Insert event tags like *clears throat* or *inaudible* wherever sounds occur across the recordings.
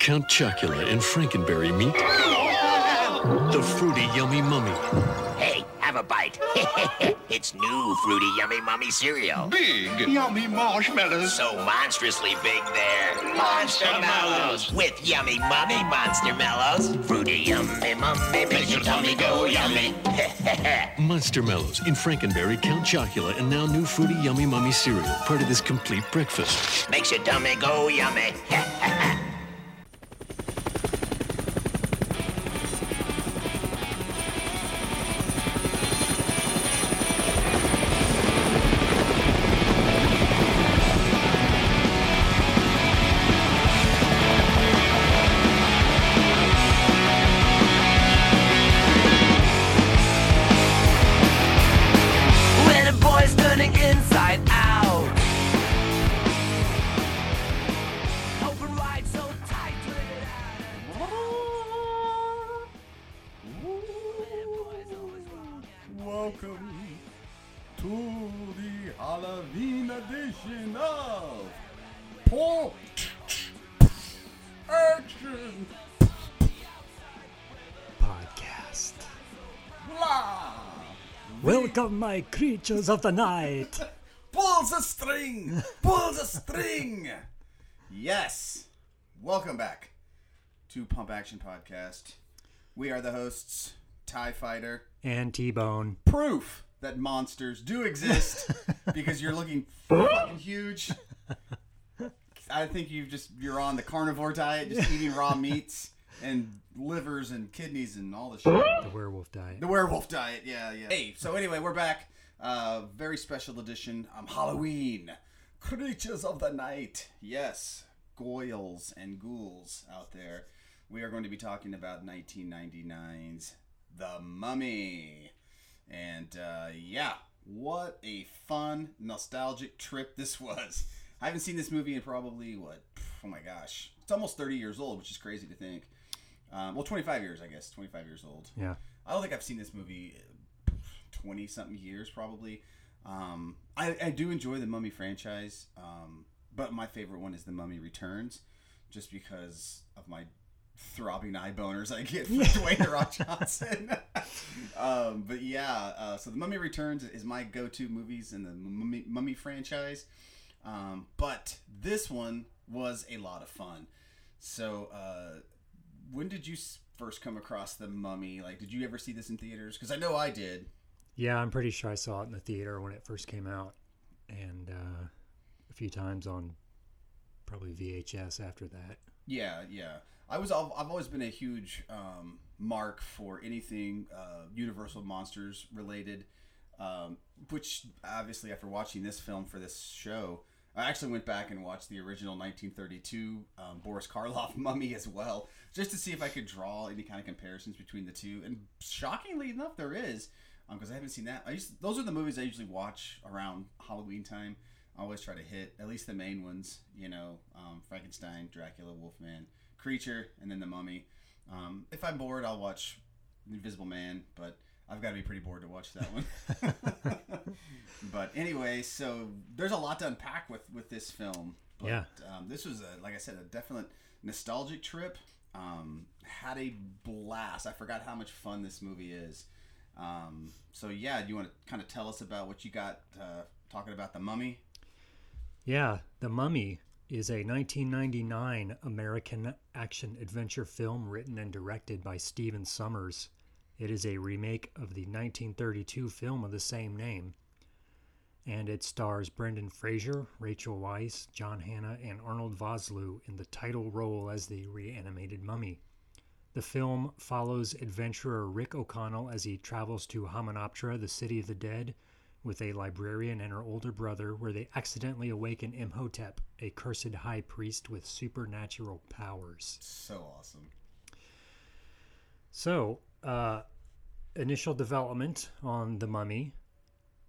Count Chocula and Frankenberry meet the Fruity Yummy Mummy. Hey, have a bite. *laughs* it's new Fruity Yummy Mummy cereal. Big, yummy marshmallows. So monstrously big there. Monster Mellows. With Yummy Mummy Monster Mellows. Fruity Yummy Mummy makes your tummy go yummy. *laughs* Monster Mellows in Frankenberry, Count Chocula, and now new Fruity Yummy Mummy cereal. Part of this complete breakfast. makes your tummy go yummy. *laughs* Welcome, my creatures of the night. *laughs* Pull the string! Pull the string! Yes. Welcome back to Pump Action Podcast. We are the hosts, TIE Fighter. and T Bone. Proof that monsters do exist *laughs* because you're looking fucking huge. I think you've just you're on the carnivore diet, just eating raw meats and livers and kidneys and all the shit. The werewolf diet. The werewolf diet, yeah, yeah. Hey, so anyway, we're back. Uh, very special edition. Um, Halloween, creatures of the night. Yes, goyles and ghouls out there. We are going to be talking about 1999's The Mummy, and uh, yeah, what a fun, nostalgic trip this was. I haven't seen this movie in probably what? Oh my gosh, it's almost 30 years old, which is crazy to think. Um, well, 25 years, I guess. 25 years old. Yeah. I don't think I've seen this movie twenty something years probably. Um, I, I do enjoy the Mummy franchise, um, but my favorite one is the Mummy Returns, just because of my throbbing eye boners I get from *laughs* Dwayne The Rock Johnson. *laughs* um, but yeah, uh, so the Mummy Returns is my go-to movies in the Mummy, Mummy franchise. Um, but this one was a lot of fun. So, uh, when did you first come across the Mummy? Like, did you ever see this in theaters? Because I know I did. Yeah, I'm pretty sure I saw it in the theater when it first came out, and uh, a few times on probably VHS after that. Yeah, yeah. I was. I've always been a huge um, mark for anything uh, Universal monsters related. Um, which obviously, after watching this film for this show, I actually went back and watched the original 1932 um, Boris Karloff *laughs* Mummy as well, just to see if I could draw any kind of comparisons between the two. And shockingly enough, there is, because I haven't seen that. I used those are the movies I usually watch around Halloween time. I always try to hit at least the main ones, you know, um, Frankenstein, Dracula, Wolfman, Creature, and then the Mummy. Um, if I'm bored, I'll watch Invisible Man, but I've got to be pretty bored to watch that one. *laughs* but anyway, so there's a lot to unpack with with this film. But, Yeah. Um, this was a like I said, a definite nostalgic trip. Um, had a blast. I forgot how much fun this movie is. Um, so yeah, do you want to kind of tell us about what you got uh, talking about the Mummy? Yeah, The Mummy is a 1999 American action adventure film written and directed by Stephen Sommers. It is a remake of the 1932 film of the same name. And it stars Brendan Fraser, Rachel Weisz, John Hannah, and Arnold Vosloo in the title role as the reanimated mummy. The film follows adventurer Rick O'Connell as he travels to Hamunaptra, the city of the dead, with a librarian and her older brother, where they accidentally awaken Imhotep, a cursed high priest with supernatural powers. So awesome. So, uh, initial development on The Mummy,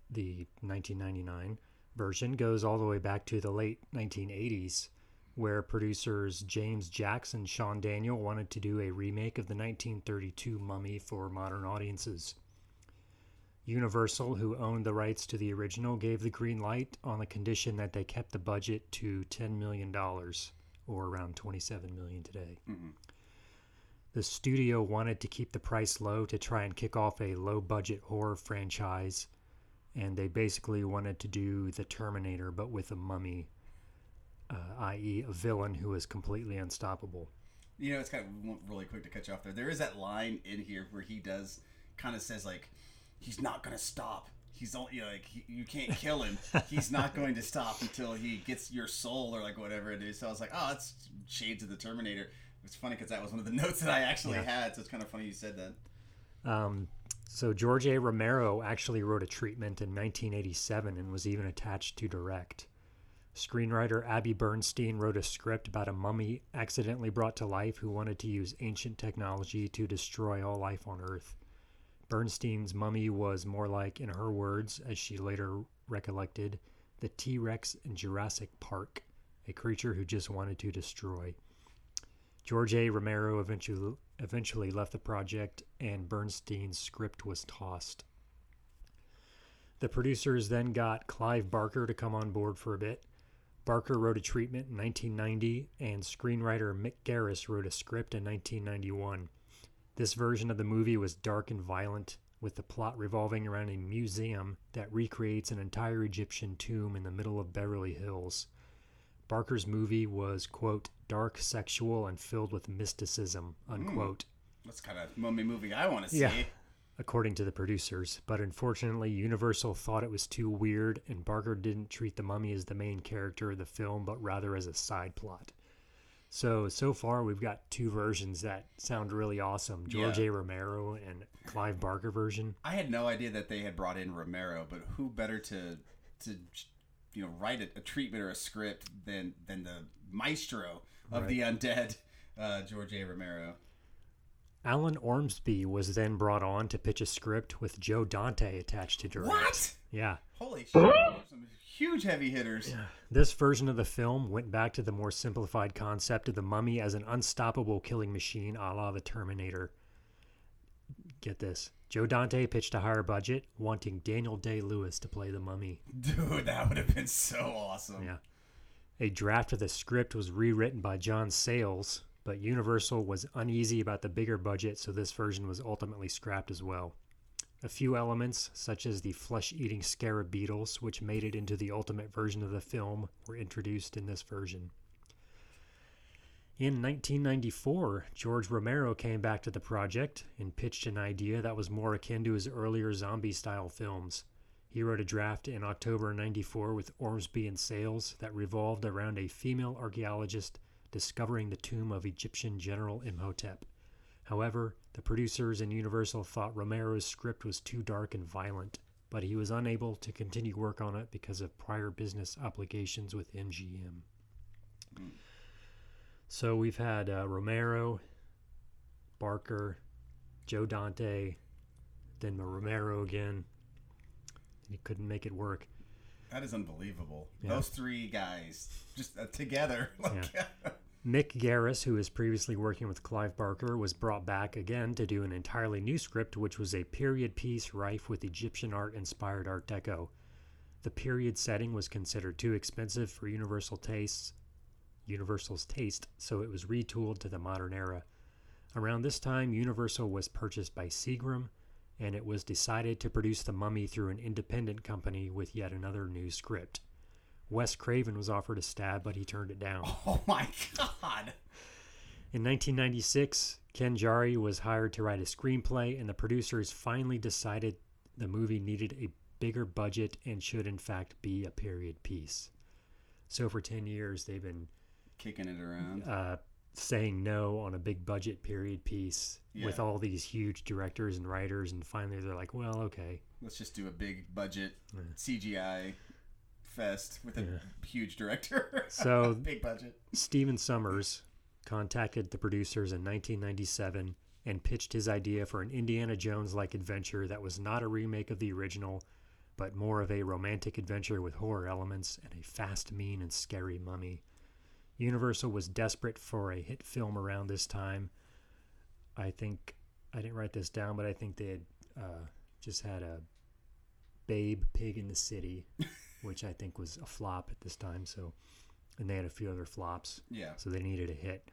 the 1999 version, goes all the way back to the late 1980s, where producers James Jacks and Sean Daniel wanted to do a remake of the 1932 Mummy for modern audiences. Universal, who owned the rights to the original, gave the green light on the condition that they kept the budget to $10 million, or or around $27 million today. The studio wanted to keep the price low to try and kick off a low budget horror franchise, and they basically wanted to do the Terminator but with a mummy, uh, i.e., a villain who is completely unstoppable. You know, it's kind of really quick to catch off there. There is that line in here where he does kind of says like, "He's not gonna stop. He's only you know, like he, you can't kill him. He's not *laughs* going to stop until he gets your soul or like whatever it is." So I was like, "Oh, it's shades of the Terminator." It's funny because that was one of the *laughs* notes that I actually Yeah. had. So it's kind of funny you said that. Um, so George A. Romero actually wrote a treatment in 1987 and was even attached to direct. Screenwriter Abbie Bernstein wrote a script about a mummy accidentally brought to life who wanted to use ancient technology to destroy all life on Earth. Bernstein's mummy was more like, in her words, as she later recollected, the T Rex in Jurassic Park, a creature who just wanted to destroy. George A. Romero eventually eventually left the project, and Bernstein's script was tossed. The producers then got Clive Barker to come on board for a bit. Barker wrote a treatment in 1990, and screenwriter Mick Garris wrote a script in 1991. This version of the movie was dark and violent, with the plot revolving around a museum that recreates an entire Egyptian tomb in the middle of Beverly Hills. Barker's movie was, quote, dark, sexual, and filled with mysticism, hmm. unquote, That's kind of mummy movie I want to see. Yeah. according to the producers. But unfortunately, Universal thought it was too weird, and Barker didn't treat the mummy as the main character of the film, but rather as a side plot. So, so far, we've got two versions that sound really awesome George Yeah. A. Romero and Clive Barker version. I had no idea that they had brought in Romero, but who better to to you know write a, a treatment or a script than than the maestro of the undead, uh, George A. Romero. Alan Ormsby was then brought on to pitch a script with Joe Dante attached to direct. What? Yeah. Holy shit! Some huge heavy hitters. This version of the film went back to the more simplified concept of the mummy as an unstoppable killing machine a la the Terminator. Get this. Joe Dante pitched a higher budget, wanting Daniel Day Lewis to play the mummy. Dude, that would have been so awesome. Yeah. A draft of the script was rewritten by John Sayles, but Universal was uneasy about the bigger budget, so this version was ultimately scrapped as well. A few elements, such as the flesh eating scarab beetles, which made it into the ultimate version of the film, were introduced in this version. In 1994, George Romero came back to the project and pitched an idea that was more akin to his earlier zombie style films. He wrote a draft in October 94 with Ormsby and Sayles that revolved around a female archaeologist discovering the tomb of Egyptian General Imhotep. However, the producers and Universal thought Romero's script was too dark and violent, but he was unable to continue work on it because of prior business obligations with MGM. So we've had uh, Romero, Barker, Joe Dante, then Romero again. He couldn't make it work. That is unbelievable. Yeah. Those three guys just uh, together. *laughs* Like, Mick Garris, who was previously working with Clive Barker, was brought back again to do an entirely new script, which was a period piece rife with Egyptian art inspired Art Deco. The period setting was considered too expensive for Universal tastes, Universal's taste, so it was retooled to the modern era. Around this time, Universal was purchased by Seagram, and it was decided to produce The Mummy through an independent company with yet another new script. Wes Craven was offered a stab, but he turned it down. *laughs* oh my god. In 1996, Ken Jarre was hired to write a screenplay, and the producers finally decided the movie needed a bigger budget and should, in fact, be a period piece. So, for 10 years, they've been Kicking it around. uh, saying no on a big budget period piece with all these huge directors and writers, and finally they're like, well, okay. Let's just do a big budget CGI fest with a huge director. So- *laughs* big budget. Stephen Sommers contacted the producers in 1997 and pitched his idea for an Indiana Jones like adventure that was not a remake of the original, but more of a romantic adventure with horror elements and a fast, mean, and scary mummy. Universal was desperate for a hit film around this time. I think, I didn't write this down, but I think they had uh, just had a Babe Pig in the City, *laughs* which I think was a flop at this time. So and they had a few other flops. Yeah. So they needed a hit.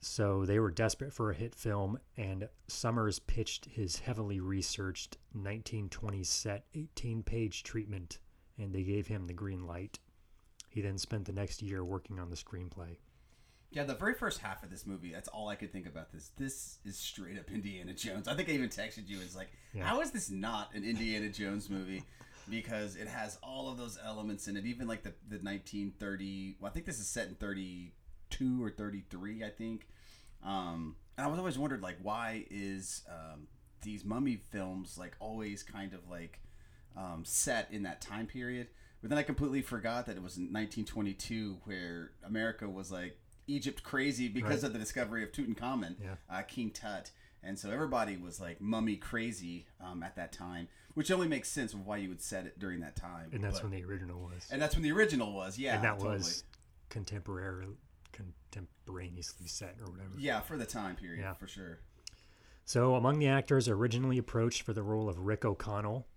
So they were desperate for a hit film, and Sommers pitched his heavily researched 1920 set 18 page treatment, and they gave him the green light. He then spent the next year working on the screenplay. Yeah, the very first half of this movie, that's all I could think about this. This is straight up Indiana Jones. I think I even texted you. It's like, Yeah. how is this not an Indiana Jones movie? Because it has all of those elements in it, even like the, the 1930. Well, I think this is set in 32 or 33, I think. Um, and I was always wondered, like, why is um, these mummy films like always kind of like um, set in that time period? But then I completely forgot that it was in 1922 where America was like Egypt crazy because Right. of the discovery of Tutankhamun, Yeah. uh, King Tut. And so everybody was like mummy crazy um, at that time, which only makes sense of why you would set it during that time. And that's But- when the original was. and that's when the original was, yeah. and that totally. was contemporary, contemporaneously set or whatever. yeah for the time period Yeah. for sure. So, among the actors originally approached for the role of Rick O'Connell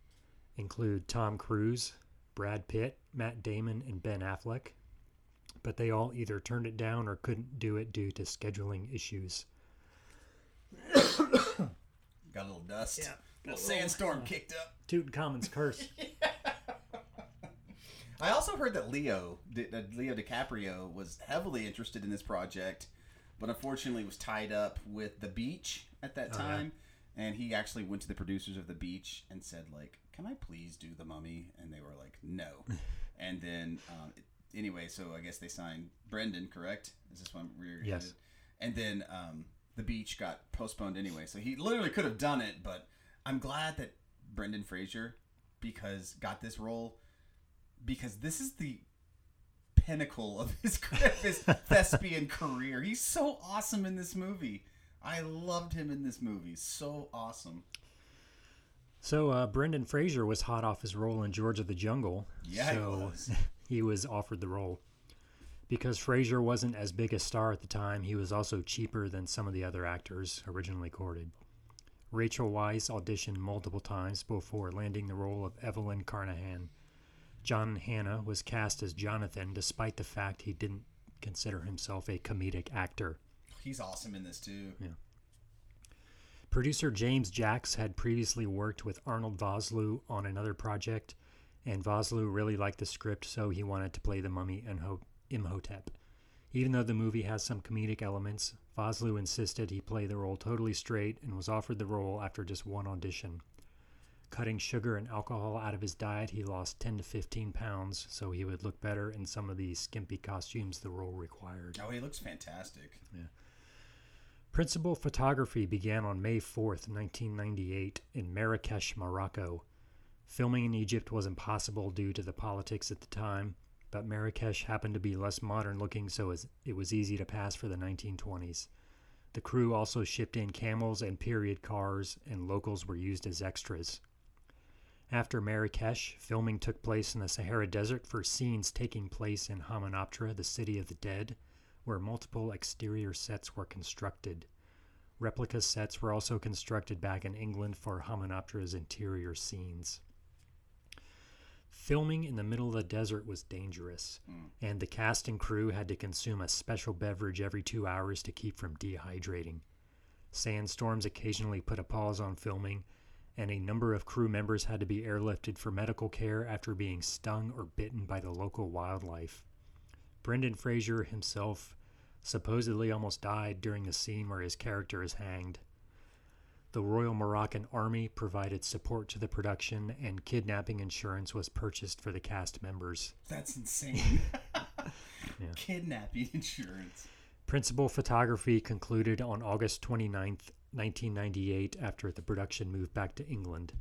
include Tom Cruise, Brad Pitt, Matt Damon, and Ben Affleck. But they all either turned it down or couldn't do it due to scheduling issues. *coughs* Got a little dust, a little sandstorm *laughs* kicked up. Tutankhamun's curse. *laughs* I also heard that Leo, that Leo DiCaprio, was heavily interested in this project, but unfortunately was tied up with The Beach at that Oh, yeah. time. And he actually went to the producers of The Beach and said, like, "Can I please do The Mummy?" And they were like, "No." *laughs* and then, um, it- anyway, so I guess they signed Brendan. Correct? Is this one Yes. And then um, The Beach got postponed anyway, so he literally could have done it. But I'm glad that Brendan Fraser, because got this role because this is the pinnacle of his, *laughs* his thespian career. He's so awesome in this movie. I loved him in this movie. So awesome. So, uh, Brendan Fraser was hot off his role in George of the Jungle. Yeah, he so was. *laughs* he was offered the role. Because Fraser wasn't as big a star at the time, he was also cheaper than some of the other actors originally courted. Rachel Weisz auditioned multiple times before landing the role of Evelyn Carnahan. John Hannah was cast as Jonathan despite the fact he didn't consider himself a comedic actor. He's awesome in this too. Producer James Jacks had previously worked with Arnold Vosloo on another project, and Vosloo really liked the script, so he wanted to play the mummy and Ho- Imhotep. Even though the movie has some comedic elements, Vosloo insisted he play the role totally straight and was offered the role after just one audition. Cutting sugar and alcohol out of his diet, he lost 10 to 15 pounds, so he would look better in some of the skimpy costumes the role required. Oh, he looks fantastic. Principal photography began on May 4th, 1998, in Marrakesh, Morocco. Filming in Egypt was impossible due to the politics at the time, but Marrakesh happened to be less modern looking, so it was easy to pass for the 1920s. The crew also shipped in camels and period cars, and locals were used as extras. After Marrakesh, filming took place in the Sahara Desert for scenes taking place in Hamunaptra, the city of the dead, where multiple exterior sets were constructed. Replica sets were also constructed back in England for Hamunaptra's interior scenes. Filming in the middle of the desert was dangerous, hmm. and the cast and crew had to consume a special beverage every two hours to keep from dehydrating. Sandstorms occasionally put a pause on filming, and a number of crew members had to be airlifted for medical care after being stung or bitten by the local wildlife. Brendan Fraser himself supposedly almost died during the scene where his character is hanged. The Royal Moroccan Army provided support to the production, and kidnapping insurance was purchased for the cast members. That's insane. *laughs* Kidnapping insurance. Principal photography concluded on August 29th, 1998, after the production moved back to England.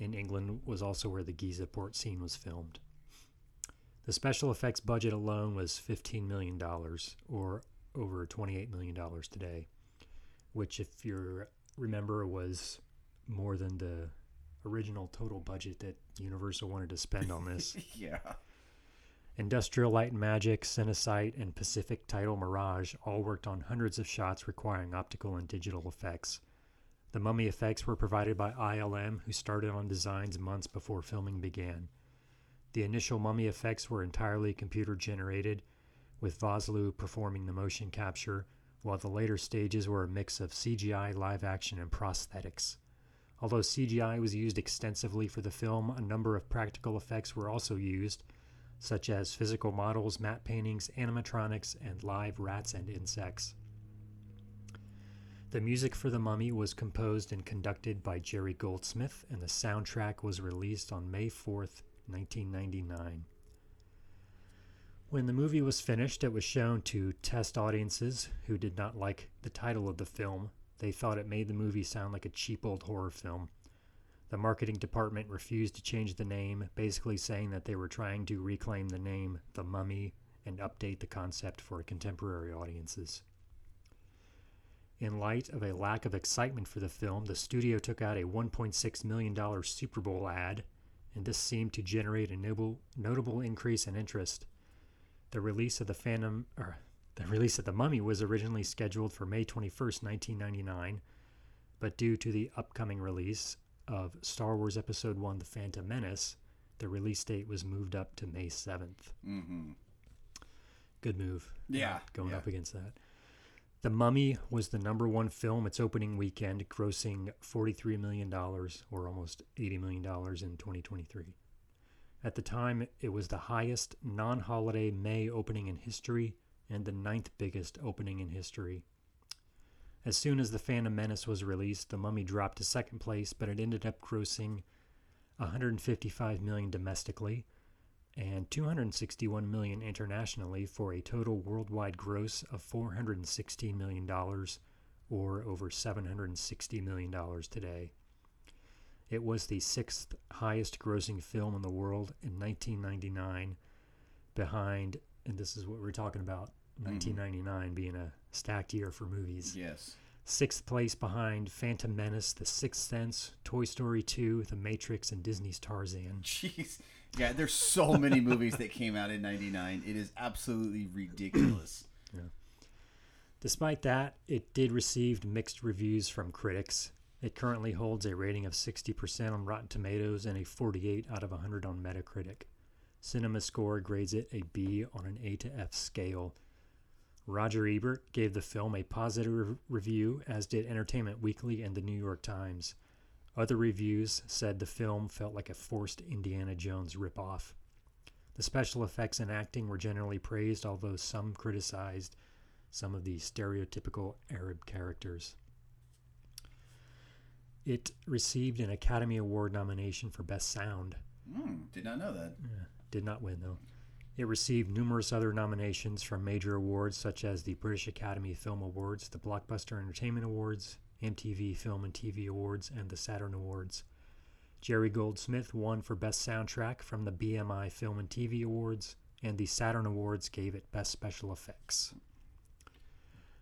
In England was also where the Giza port scene was filmed. The special effects budget alone was $15 million, or over $28 million today, which, if you remember, was more than the original total budget that Universal wanted to spend on this. *laughs* Yeah. Industrial Light and Magic, Cinesite, and Pacific Title Mirage all worked on hundreds of shots requiring optical and digital effects. The mummy effects were provided by ILM, who started on designs months before filming began. The initial mummy effects were entirely computer generated, with Vosloo performing the motion capture, while the later stages were a mix of CGI, live action, and prosthetics. Although CGI was used extensively for the film, a number of practical effects were also used, such as physical models, matte paintings, animatronics, and live rats and insects. The music for The Mummy was composed and conducted by Jerry Goldsmith, and the soundtrack was released on May 4th, 1999. When the movie was finished, it was shown to test audiences who did not like the title of the film. They thought it made the movie sound like a cheap old horror film. The marketing department refused to change the name, basically saying that they were trying to reclaim the name The Mummy and update the concept for contemporary audiences. In light of a lack of excitement for the film, the studio took out a $1.6 million Super Bowl ad, and this seemed to generate a notable, notable increase in interest. The release of the Phantom, or the release of the Mummy was originally scheduled for May 21st, 1999, but due to the upcoming release of Star Wars Episode 1 The Phantom Menace, the release date was moved up to May 7th. Mm-hmm. Good move. Yeah, Going yeah. up against that. The Mummy was the number one film its opening weekend, grossing $43 million, or almost $80 million in 2023. At the time, it was the highest non holiday May opening in history and the ninth biggest opening in history. As soon as The Phantom Menace was released, The Mummy dropped to second place, but it ended up grossing 155 million domestically and 261 million internationally for a total worldwide gross of 416 million dollars or over 760 million dollars today. It was the sixth highest grossing film in the world in 1999 behind and this is what we're talking about mm-hmm. 1999 being a stacked year for movies. Yes. Sixth place behind Phantom Menace, The Sixth Sense, Toy Story 2, The Matrix, and Disney's Tarzan. Jeez. Yeah, there's so many movies that came out in 99. It is absolutely ridiculous. *clears throat* yeah. Despite that, it did receive mixed reviews from critics. It currently holds a rating of 60% on Rotten Tomatoes and a 48 out of 100 on Metacritic. Cinema Score grades it a B on an A to F scale. Roger Ebert gave the film a positive re- review, as did Entertainment Weekly and the New York Times. Other reviews said the film felt like a forced Indiana Jones ripoff. The special effects and acting were generally praised, although some criticized some of the stereotypical Arab characters. It received an Academy Award nomination for Best Sound. Hmm, did not know that. Did not win, though. It received numerous other nominations from major awards such as the British Academy Film Awards, the Blockbuster Entertainment Awards, MTV Film and TV Awards, and the Saturn Awards. Jerry Goldsmith won for Best Soundtrack from the BMI Film and TV Awards, and the Saturn Awards gave it Best Special Effects.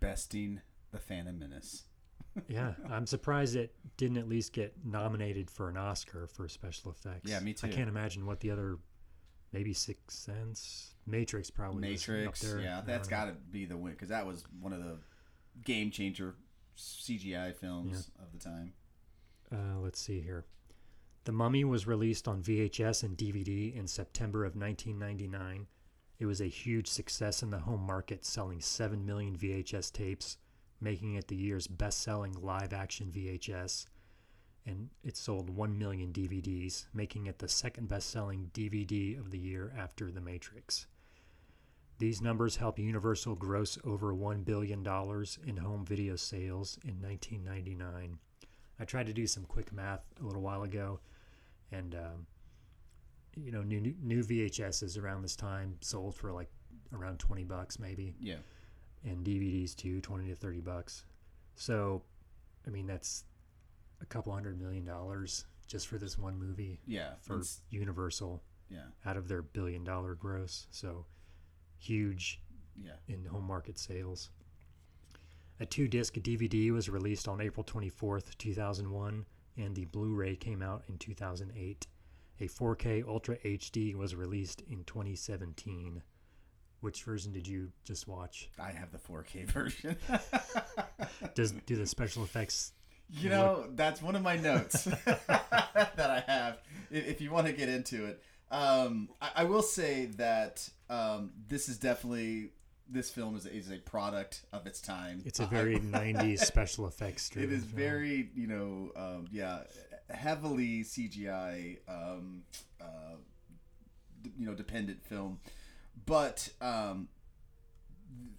Besting the Phantom Menace. *laughs* yeah, I'm surprised it didn't at least get nominated for an Oscar for special effects. Yeah, me too. I can't imagine what the other, maybe Sixth Sense, Matrix probably. Matrix. Yeah, that's got to be the win because that was one of the game changer CGI films of the time. Uh, let's see here. The Mummy was released on VHS and DVD in September of 1999. It was a huge success in the home market, selling 7 million VHS tapes, making it the year's best selling live action VHS. And it sold 1 million DVDs, making it the second best selling DVD of the year after The Matrix. These numbers help Universal gross over $1 billion in home video sales in 1999. I tried to do some quick math a little while ago, and um, you know, new new VHSs around this time sold for like around twenty bucks maybe, Yeah. and DVDs too, twenty to thirty bucks. So, I mean, that's a couple hundred million dollars just for this one movie Yeah. for Universal yeah. out of their billion dollar gross. So, huge Yeah. in home market sales. A two disc DVD was released on April 24th, 2001, and the Blu ray came out in 2008. A 4K Ultra HD was released in 2017. Which version did you just watch? I have the 4K *laughs* version. Does do the special effects? You know, that's one of my notes *laughs* that I have. If, if you want to get into it, Um, I, I will say that um, this is definitely this film is, is a product of its time. It's a very *laughs* 90s special effects It is film. very, you know, um, yeah, heavily CGI, um, uh, d- you know, dependent film. But um,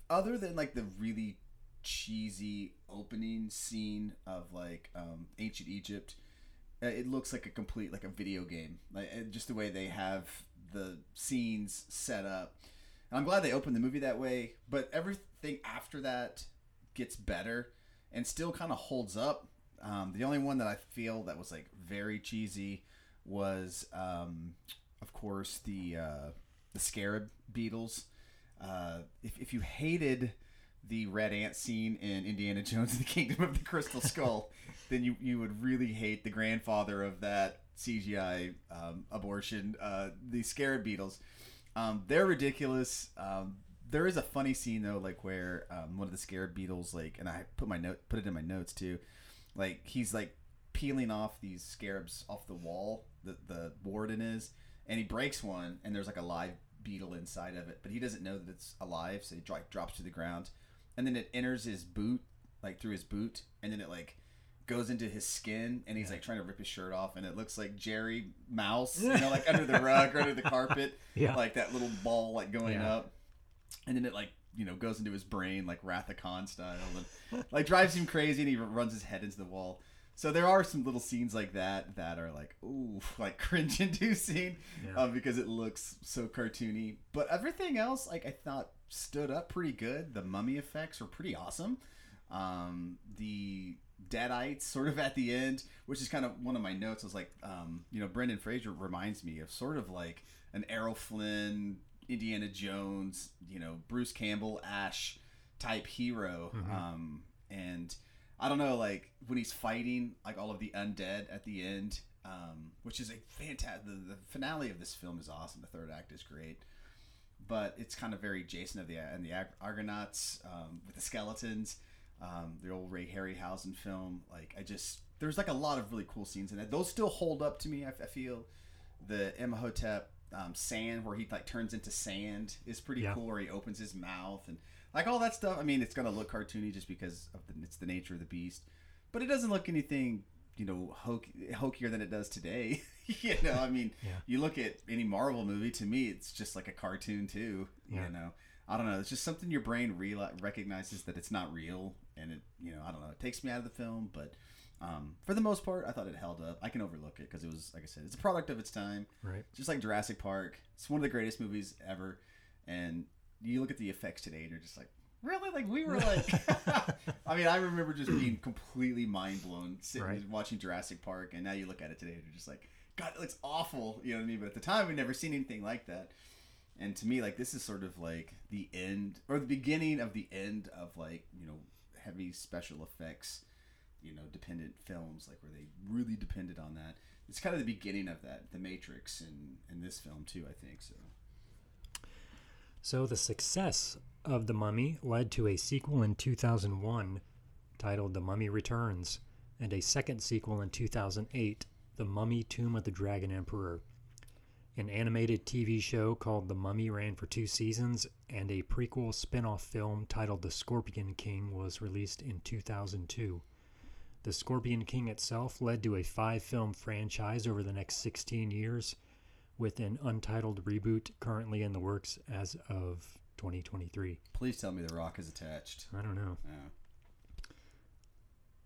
other than like the really cheesy opening scene of like um, ancient Egypt, uh, it looks like a complete like a video game. Like uh, just the way they have the scenes set up. And I'm glad they opened the movie that way. But everything after that gets better and still kind of holds up. Um, the only one that I feel that was like very cheesy was, um, of course, the uh, the scarab beetles. Uh, if, if you hated the red ant scene in Indiana *laughs* Jones and the Kingdom of the Crystal Skull, then you, you would really hate the grandfather of that CGI um, abortion, uh, the scarab beetles. Um, they're ridiculous. Um, there is a funny scene though, like where um, one of the scarab beetles, like, and I put my note, put it in my notes too, like he's like peeling off these scarabs off the wall that the warden is, and he breaks one, and there's like a live beetle inside of it, but he doesn't know that it's alive, so he dro- drops to the ground, and then it enters his boot, like through his boot, and then it like goes into his skin, and he's like trying to rip his shirt off, and it looks like Jerry Mouse, you know, like under the *laughs* rug or under the carpet, Yeah. like that little ball like going Yeah. up, and then it like you know goes into his brain like Wrath of Khan style, and like drives him crazy, and he runs his head into the wall. So there are some little scenes like that that are like ooh, *laughs* like cringe inducing, Yeah. uh, because it looks so cartoony. But everything else, like I thought, stood up pretty good. The mummy effects were pretty awesome. Um, the deadites sort of at the end, which is kind of one of my notes. I Was like, um, you know, Brendan Fraser reminds me of sort of like an Errol Flynn, Indiana Jones, you know, Bruce Campbell, Ash type hero. Um, and I don't know, like when he's fighting like all of the undead at the end, um, which is a fantastic. The, the finale of this film is awesome. The third act is great, but it's kind of very Jason of the and the Argonauts um, with the skeletons. Um, the old Ray Harryhausen film. Like I just there's like a lot of really cool scenes in it. Those still hold up to me. I, I feel the Imhotep um, sand where he like turns into sand is pretty Yeah. cool. Where he opens his mouth and like all that stuff. I mean, it's gonna look cartoony just because of the it's the nature of the beast, but it doesn't look anything you know hokey, hokier than it does today. *laughs* you know, I mean, *laughs* Yeah. you look at any Marvel movie. To me, it's just like a cartoon too. Yeah. You know, I don't know. It's just something your brain real recognizes that it's not real, and it you know I don't know. It takes me out of the film, but. Um, for the most part, I thought it held up. I can overlook it because it was, like I said, it's a product of its time Right. just like Jurassic Park. It's one of the greatest movies ever. And you look at the effects today, and you're just like, really? Like we were like, *laughs* I mean, I remember just being *clears throat* completely mind blown sitting Right. watching Jurassic Park, and now you look at it today, and you're just like, God, it looks awful. You know what I mean? But at the time, we'd never seen anything like that. And to me, like this is sort of like the end or the beginning of the end of like you know heavy special effects you know dependent films like where they really depended on that it's kind of the beginning of that the matrix and in this film too i think so So the success of The Mummy led to a sequel in 2001 titled The Mummy Returns and a second sequel in 2008, The Mummy Tomb of the Dragon Emperor. An animated TV show called The Mummy ran for two seasons, and a prequel spin off film titled The Scorpion King was released in 2002. The Scorpion King itself led to a five film franchise over the next 16 years, with an untitled reboot currently in the works as of 2023. please tell me the rock is attached I don't know. yeah.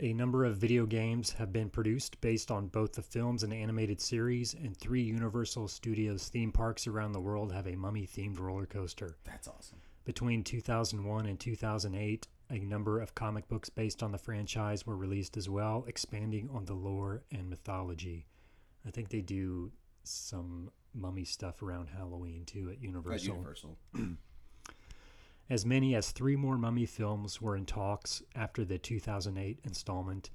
A number of video games have been produced based on both the films and animated series, and three Universal Studios theme parks around the world have a mummy themed roller coaster. that's awesome Between 2001 and 2008, a number of comic books based on the franchise were released as well, expanding on the lore and mythology. I think they do some mummy stuff around Halloween too at Universal. At Universal. *clears throat* As many as three more mummy films were in talks after the 2008 installment,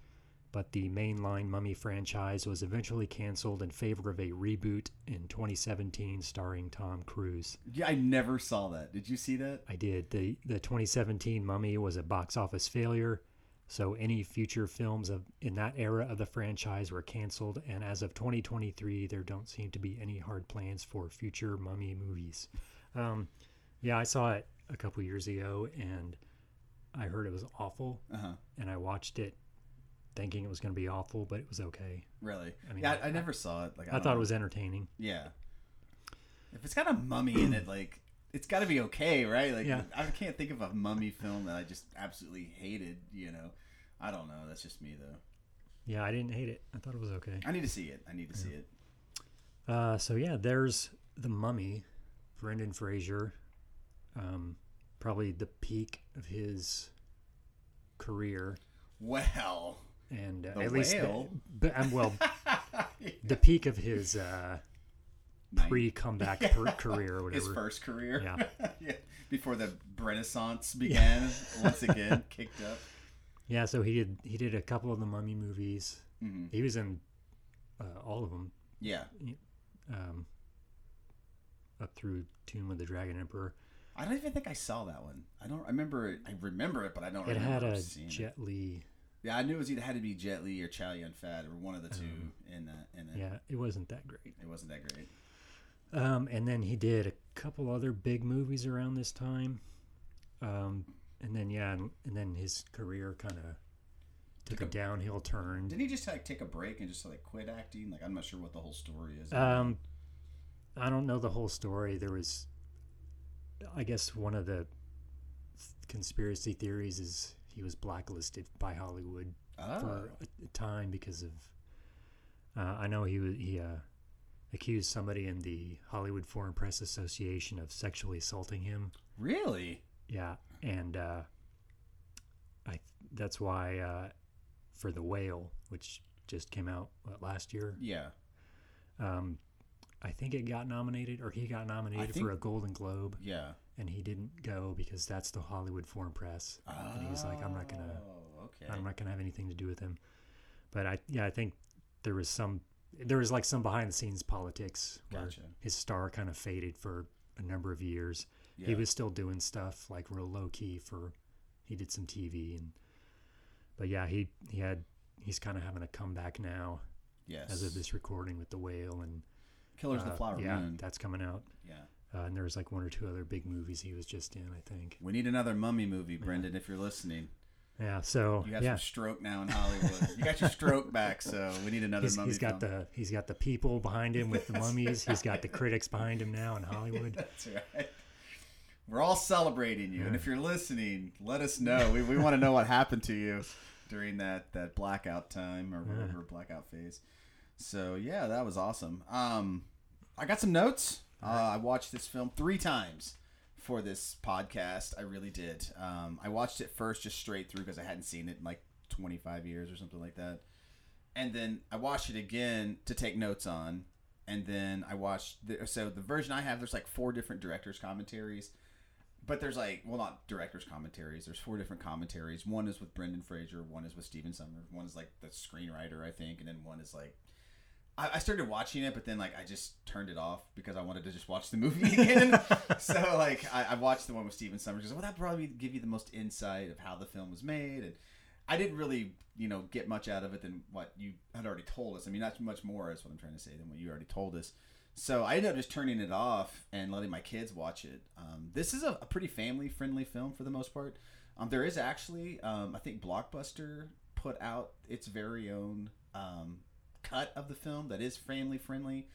but the mainline mummy franchise was eventually canceled in favor of a reboot in 2017 starring Tom Cruise. yeah i never saw that did you see that I did. The the 2017 Mummy was a box office failure. So any future films of in that era of the franchise were canceled, and as of 2023, there don't seem to be any hard plans for future Mummy movies. Um, yeah, I saw it a couple years ago, and I heard it was awful, Uh-huh. and I watched it thinking it was going to be awful, but it was okay. Really? I mean, yeah, I- I, never saw it. Like I, I, thought it was entertaining. Yeah. If it's got a mummy in it, like it's got to be okay, right? Like Yeah. I can't think of a mummy film that I just absolutely hated. You know, I don't know. That's just me though. Yeah, I didn't hate it. I thought it was okay. I need to see it. I need to see it. Uh, so yeah, there's the Mummy, Brendan Fraser, um, probably the peak of his career, Well, and uh, The at least, whale? but um, well, *laughs* the peak of his uh, pre-comeback *laughs* per- career or whatever his first career. Yeah. *laughs* yeah. Before the Renaissance began, once again kicked up. Yeah, so he did he did a couple of the Mummy movies. Mhm. He was in uh, all of them, Yeah. um, up through Tomb of the Dragon Emperor. I don't even think I saw that one. I don't I remember it. I remember it, but I don't It remember had a seeing it. Jet Li. Yeah, I knew it was either had to be Jet Li or Chow Yun Fat or one of the two in that. In. Um, Yeah, it wasn't that great. It wasn't that great. Um, and then he did a couple other big movies around this time. Um, and then yeah, and, and then his career kind of took a, a- downhill turn. Didn't he just like take a break and just like quit acting? Like I'm not sure what the whole story is. Um, I don't know the whole story. There was, I guess, one of the conspiracy theories is he was blacklisted by Hollywood oh, for a, time because of. Uh, I know he was he uh, accused somebody in the Hollywood Foreign Press Association of sexually assaulting him. really? Yeah, and uh, I that's why uh, for the whale, which just came out what, last year, Yeah. um, I think it got nominated or he got nominated think- for a Golden Globe, Yeah. and he didn't go because that's the Hollywood Foreign Press, Oh, and he was like, I'm not gonna, Oh, okay. I'm not gonna have anything to do with him. But I yeah, I think there was some there was like some behind the scenes politics where Gotcha. his star kind of faded for a number of years. Yeah. He was still doing stuff like real low key for he did some TV and but yeah, he he had he's kind of having a comeback now Yes. as of this recording with the whale and Killers of uh, the Flower yeah, Moon. that's coming out. Yeah. Uh, and there's like one or two other big movies he was just in, I think. We need another mummy movie, Brendan, if you're listening. Yeah, so You got yeah, stroke now in Hollywood. you got your stroke back, so we need another he's, mummy he's got film. the he's got the people behind him with the mummies. He's got the critics behind him now in Hollywood. *laughs* That's right. We're all celebrating you, and if you're listening, let us know. We, we want to know what happened to you during that that blackout time or whatever blackout phase. So yeah, that was awesome. Um, I got some notes. Uh, I watched this film three times for this podcast. I really did. Um, I watched it first just straight through because I hadn't seen it in like 25 years or something like that. And then I watched it again to take notes on. And then I watched the, so the version I have. There's like four different directors' commentaries, but there's like well not directors' commentaries. There's four different commentaries. One is with Brendan Fraser. One is with Stephen Sommers. One is like the screenwriter, I think, and then one is like I, I started watching it, but then like I just turned it off because I wanted to just watch the movie *laughs* again. *laughs* so like I, I watched the one with Stephen Sommers. Well, that probably give you the most insight of how the film was made, and I didn't really you know get much out of it than what you had already told us. I mean, not much more is what I'm trying to say than what you already told us. So I ended up just turning it off and letting my kids watch it. Um, this is a, a pretty family friendly film for the most part. Um, there is actually, um, I think Blockbuster put out its very own um, cut of the film that is family friendly.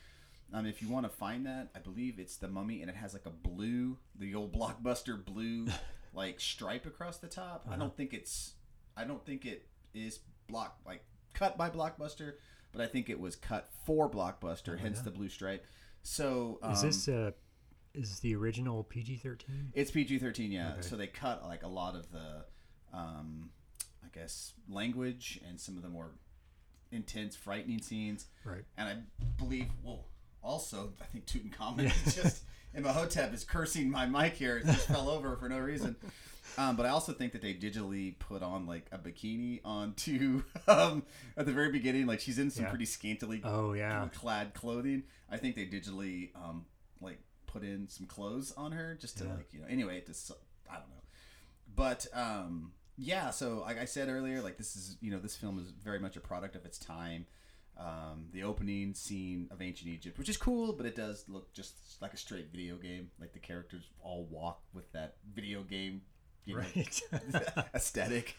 Um, if you want to find that, I believe it's the Mummy, and it has like a blue, the old Blockbuster blue, *laughs* like stripe across the top. I don't think it's, I don't think it is block like cut by Blockbuster, but I think it was cut for Blockbuster, hence the blue stripe. So um, Is this uh is the original PG thirteen? it's PG thirteen, yeah. Okay. So they cut like a lot of the, um, I guess, language and some of the more intense, frightening scenes. Right. And I believe, well, also I think Tutankhamun is just Imhotep is cursing my mic here. It just fell over for no reason. Um, but I also think that they digitally put on like a bikini onto *laughs* um, at the very beginning. Like she's in some Yeah. pretty scantily Oh yeah. clad clothing. I think they digitally um like put in some clothes on her just to Yeah. like you know anyway to I don't know, but um yeah, so like I said earlier, like this is you know this film is very much a product of its time. Um, the opening scene of ancient Egypt, which is cool, but it does look just like a straight video game. Like the characters all walk with that video game, you know, Right. *laughs* *laughs* aesthetic.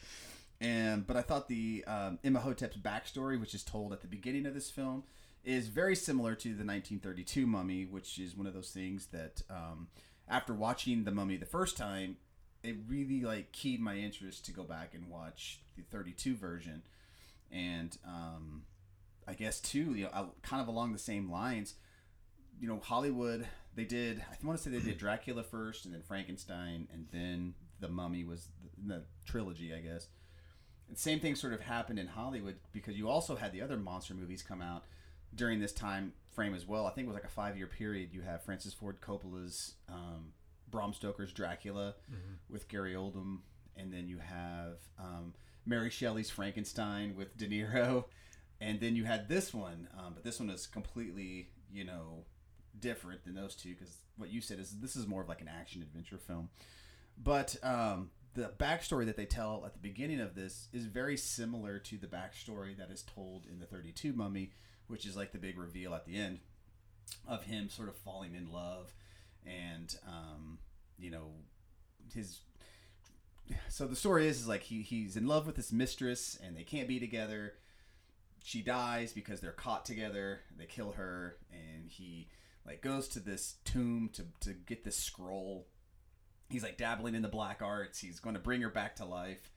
And but I thought the um, Imhotep's backstory, which is told at the beginning of this film, is very similar to the 1932 Mummy, which is one of those things that um, after watching the Mummy the first time, it really like keyed my interest to go back and watch the 32 version. And um, I guess too, you know, kind of along the same lines, you know, Hollywood they did. I want to say they did *clears throat* Dracula first, and then Frankenstein, and then the Mummy was the, the trilogy, I guess. And same thing sort of happened in Hollywood because you also had the other monster movies come out during this time frame as well. I think it was like a five year period. You have Francis Ford Coppola's um, Bram Stoker's Dracula with Gary Oldman, and then you have um, Mary Shelley's Frankenstein with De Niro, and then you had this one, um, but this one is completely you know different than those two because what you said is this is more of like an action adventure film, but um, the backstory that they tell at the beginning of this is very similar to the backstory that is told in the 32 Mummy, which is like the big reveal at the end of him sort of falling in love and um, you know his so the story is, is like he, he's in love with this mistress and they can't be together. She dies because they're caught together. They kill her and he like goes to this tomb to, to get this scroll. He's like dabbling in the black arts. He's going to bring her back to life.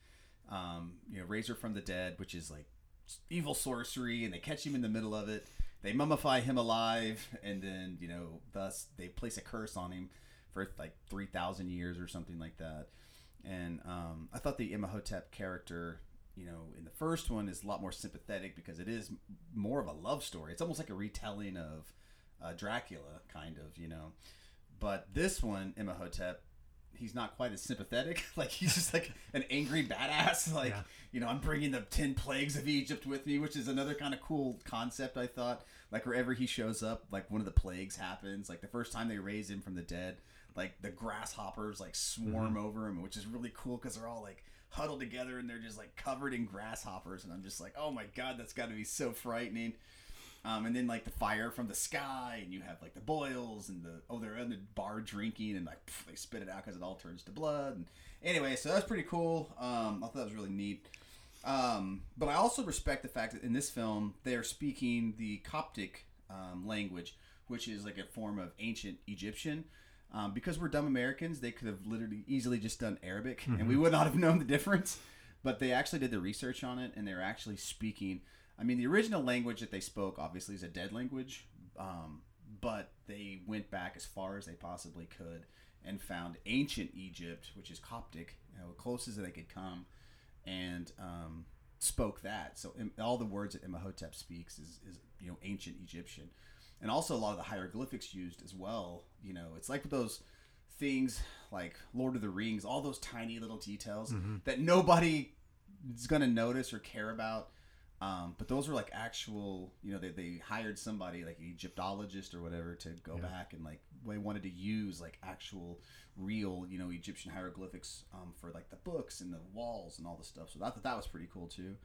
Um, you know raise her from the dead which is like evil sorcery and they catch him in the middle of it they mummify him alive and then you know thus they place a curse on him for like 3000 years or something like that. And um, i thought the imhotep character you know in the first one is a lot more sympathetic because it is more of a love story. It's almost like a retelling of uh, dracula kind of you know. But this one imhotep he's not quite as sympathetic. *laughs* Like he's just like an angry badass. *laughs* Like Yeah. you know i'm bringing the 10 plagues of egypt with me which is another kind of cool concept i thought. Like wherever he shows up like one of the plagues happens. Like the first time they raise him from the dead like the grasshoppers like swarm mm-hmm. over him which is really cool because they're all like huddled together and they're just like covered in grasshoppers. And i'm just like oh my god that's got to be so frightening um, and then like the fire from the sky, and you have like the boils and the oh they're in the bar drinking and like pff, they spit it out because it all turns to blood. And anyway, so that's pretty cool. Um, I thought that was really neat. Um, but I also respect the fact that in this film they are speaking the Coptic um, language, which is like a form of ancient Egyptian. Um, because we're dumb Americans, they could have literally easily just done Arabic, and we would not have *laughs* known the difference. But they actually did the research on it, and they're actually speaking. I mean, the original language that they spoke obviously is a dead language, um, but they went back as far as they possibly could and found ancient Egypt, which is Coptic, you know, close as they could come, and um, spoke that. So all the words that Imhotep speaks is, is you know ancient Egyptian, and also a lot of the hieroglyphics used as well. You know, it's like with those things like Lord of the Rings, all those tiny little details that nobody is going to notice or care about. Um, but those were like actual, you know, they, they hired somebody like an Egyptologist or whatever to go back and like they wanted to use like actual real, you know, Egyptian hieroglyphics um, for like the books and the walls and all the stuff. So I thought that was pretty cool too.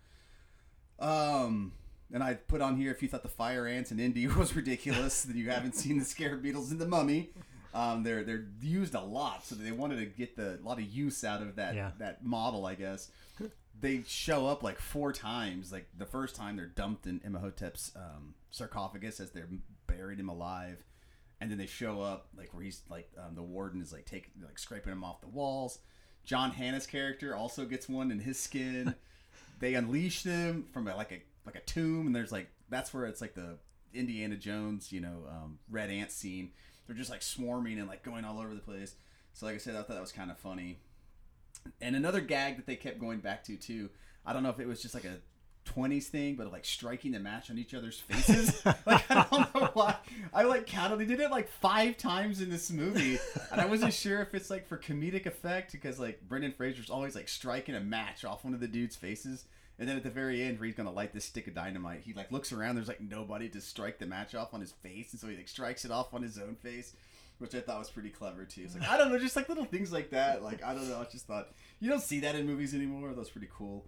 Um, and I put on here if you thought the fire ants in Indy *laughs* was ridiculous, then you haven't seen the scarab beetles in the mummy. Um, they're they're used a lot, so they wanted to get the a lot of use out of that Yeah. that model, I guess. They show up like four times. Like the first time they're dumped in Imhotep's um, sarcophagus as they're buried him alive, and then they show up like where he's like um, the warden is like taking like scraping him off the walls. John Hannah's character also gets one in his skin. *laughs* they unleash them from a, like a like a tomb, and there's like that's where it's like the Indiana Jones, you know, um, red ant scene. They're just like swarming and like going all over the place. So like I said, I thought that was kind of funny. And another gag that they kept going back to too. I don't know if it was just like a 20s thing, but like striking the match on each other's faces. *laughs* like I don't know why. I like counted. They did it like five times in this movie, and I wasn't sure if it's like for comedic effect because like Brendan Fraser's always like striking a match off one of the dude's faces. And then at the very end, where he's gonna light this stick of dynamite, he like looks around. There's like nobody to strike the match off on his face, and so he like strikes it off on his own face. Which I thought was pretty clever too. It's like I don't know, just like little things like that. Like I don't know, I just thought you don't see that in movies anymore. That's pretty cool.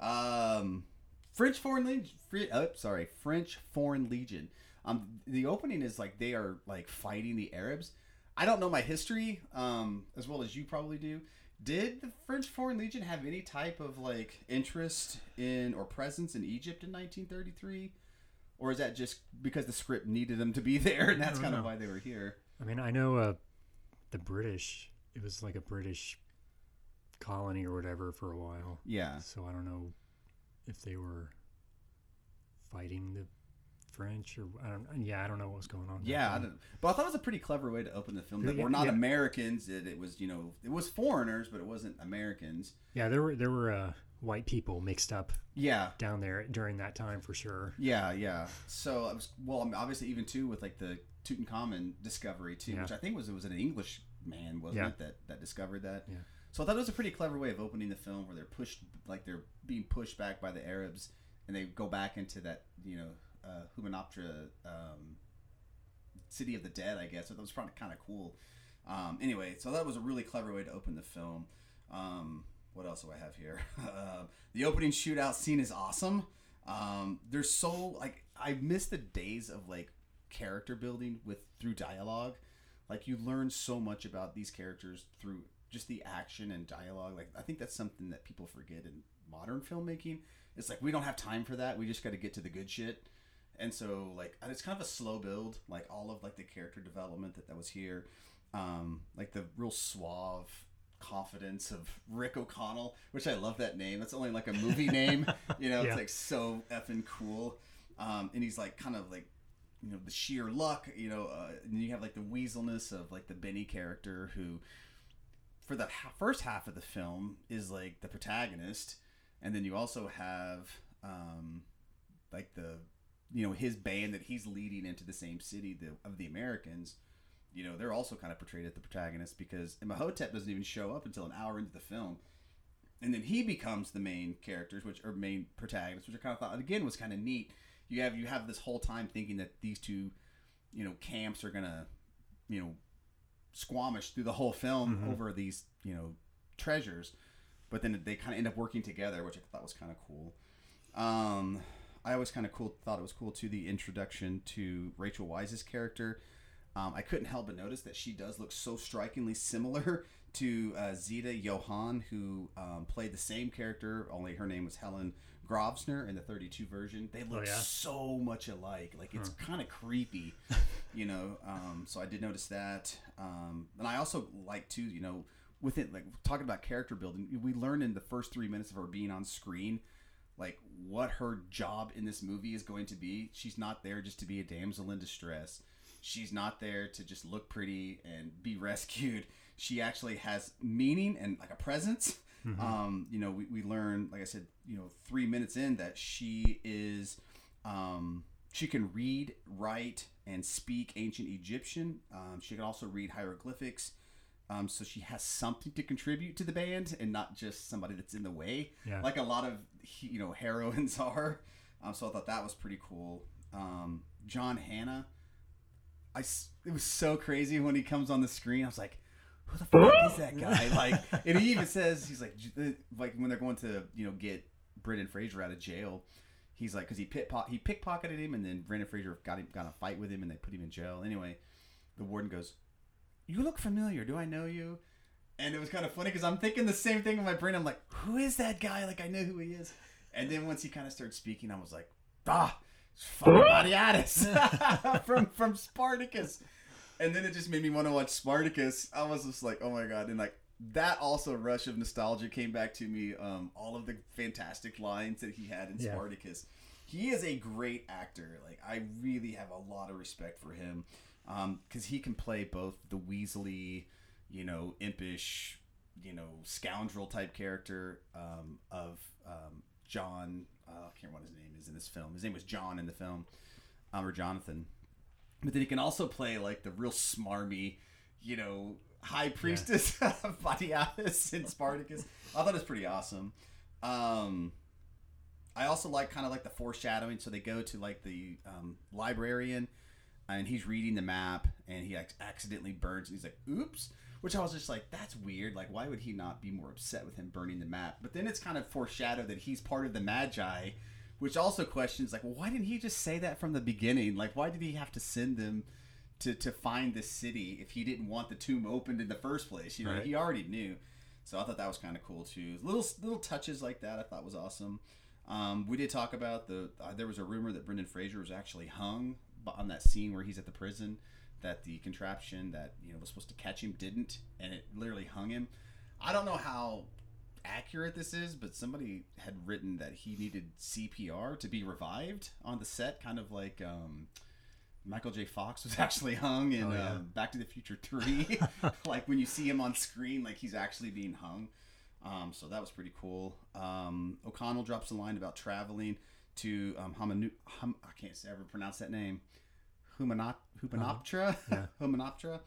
Um, French Foreign Legion. Free, oh, sorry, French Foreign Legion. Um, the opening is like they are like fighting the Arabs. I don't know my history um, as well as you probably do. Did the French Foreign Legion have any type of like interest in or presence in Egypt in 1933? Or is that just because the script needed them to be *laughs* there and that's kind of why they were here? I mean, I know uh, the British. It was like a British colony or whatever for a while. Yeah. So I don't know if they were fighting the French or I don't. Yeah, I don't know what was going on. Yeah, I don't, but I thought it was a pretty clever way to open the film. That Yeah, we're not yeah. Americans. That it was, you know, it was foreigners, but it wasn't Americans. Yeah, there were there were uh, white people mixed up Yeah, down there during that time for sure. yeah, yeah. So I was well, obviously even too with like the Tutankhamun discovery too, Yeah. which I think was it was an English man, wasn't Yeah. it, that that discovered that. Yeah. So I thought it was a pretty clever way of opening the film, where they're pushed like they're being pushed back by the Arabs, and they go back into that you know uh, Humanoptera um, city of the dead, I guess. So that was probably kind of cool. Um, anyway, so that was a really clever way to open the film. Um, what else do I have here? *laughs* uh, the opening shootout scene is awesome. Um, there's so like I miss the days of like character building with through dialogue. Like you learn so much about these characters through just the action and dialogue. Like I think that's something that people forget in modern filmmaking. It's like we don't have time for that. We just got to get to the good shit. And so like and it's kind of a slow build. Like all of like the character development that that was here, um, like the real suave confidence of Rick O'Connell, which I love that name. That's only like a movie *laughs* name. You know, Yeah. it's like so effing cool. Um, and he's like kind of like you know the sheer luck you know uh, and you have like the weaselness of like the benny character who for the ha- first half of the film is like the protagonist and then you also have um like the you know his band that he's leading into the same city the, of the americans you know they're also kind of portrayed as the protagonist because imhotep doesn't even show up until an hour into the film and then he becomes the main characters which are main protagonists which i kind of thought again was kind of neat you have you have this whole time thinking that these two you know camps are gonna you know squamish through the whole film over these you know treasures. But then they kind of end up working together which i thought was kind of cool. Um i always kind of cool thought it was cool too the introduction to Rachel Weisz's character. Um, I couldn't help but notice that she does look so strikingly similar *laughs* to uh, Zita Johann, who um, played the same character, only her name was Helen Grosvenor in the 32 version. They look yeah? so much alike. Like, it's kind of creepy, *laughs* you know? Um, so I did notice that. Um, and I also like, too, you know, within, like, talking about character building, we learned in the first three minutes of her being on screen like what her job in this movie is going to be. She's not there just to be a damsel in distress. She's not there to just look pretty and be *laughs* rescued. She actually has meaning and like a presence. Um, you know, we, we learn, like I said, you know, three minutes in that she is, um, she can read, write, and speak ancient Egyptian. Um, she can also read hieroglyphics. Um, so she has something to contribute to the band and not just somebody that's in the way, Yeah. like a lot of you know heroines *laughs* are. Um, so I thought that was pretty cool. Um, John Hannah, I it was so crazy when he comes on the screen. I was like, who the fuck is that guy? *laughs* Like, and he even says he's like, uh, like when they're going to you know get Brendan Fraser out of jail. He's like, because he pit he pickpocketed him, and then Brendan Fraser got him got a fight with him, and they put him in jail. Anyway, the warden goes, "You look familiar. Do I know you?" And it was kind of funny because I'm thinking the same thing in my brain. I'm like, "Who is that guy? Like I know who he is." And then once he kind of started speaking, I was like, "Ah, it's fucking Batiatus *laughs* from from Spartacus." And then it just made me want to watch Spartacus. I was just like, "Oh my god!" And like that also rush of nostalgia came back to me. Um, all of the fantastic lines that he had in Yeah. Spartacus. He is a great actor. Like I really have a lot of respect for him because he can play both the Weasley, you know, impish, you know, scoundrel type character um, of um, John. Uh, I can't remember what his name is in this film. His name was John in the film, um, or Jonathan. But then he can also play like the real smarmy, you know, high priestess *laughs* of Batiatus in Spartacus. I thought it was pretty awesome. Um, I also like kind of like the foreshadowing. So they go to like the um, librarian and he's reading the map, and he ac- accidentally burns. And he's like, "Oops." Which I was just like, that's weird. Like, why would he not be more upset with him burning the map? But then it's kind of foreshadowed that he's part of the Magi, which also questions like, well, why didn't he just say that from the beginning? Like, why did he have to send them to to find this city if he didn't want the tomb opened in the first place? You know, Right. he already knew. So I thought that was kind of cool too. Little little touches like that I thought was awesome. Um, we did talk about the. Uh, there was a rumor that Brendan Fraser was actually hung on that scene where he's at the prison. That the contraption that you know was supposed to catch him didn't, and it literally hung him. I don't know how accurate this is, but somebody had written that he needed CPR to be revived on the set, kind of like um, Michael J. Fox was *laughs* actually hung in Oh, yeah. um, Back to the Future Three. *laughs* like when you see him on screen, like he's actually being hung. Um, so that was pretty cool. Um, O'Connell drops a line about traveling to um, Hamanu- hum, I can't ever pronounce that name. Humanop- Humanoptera? yeah. *laughs* Humanoptera.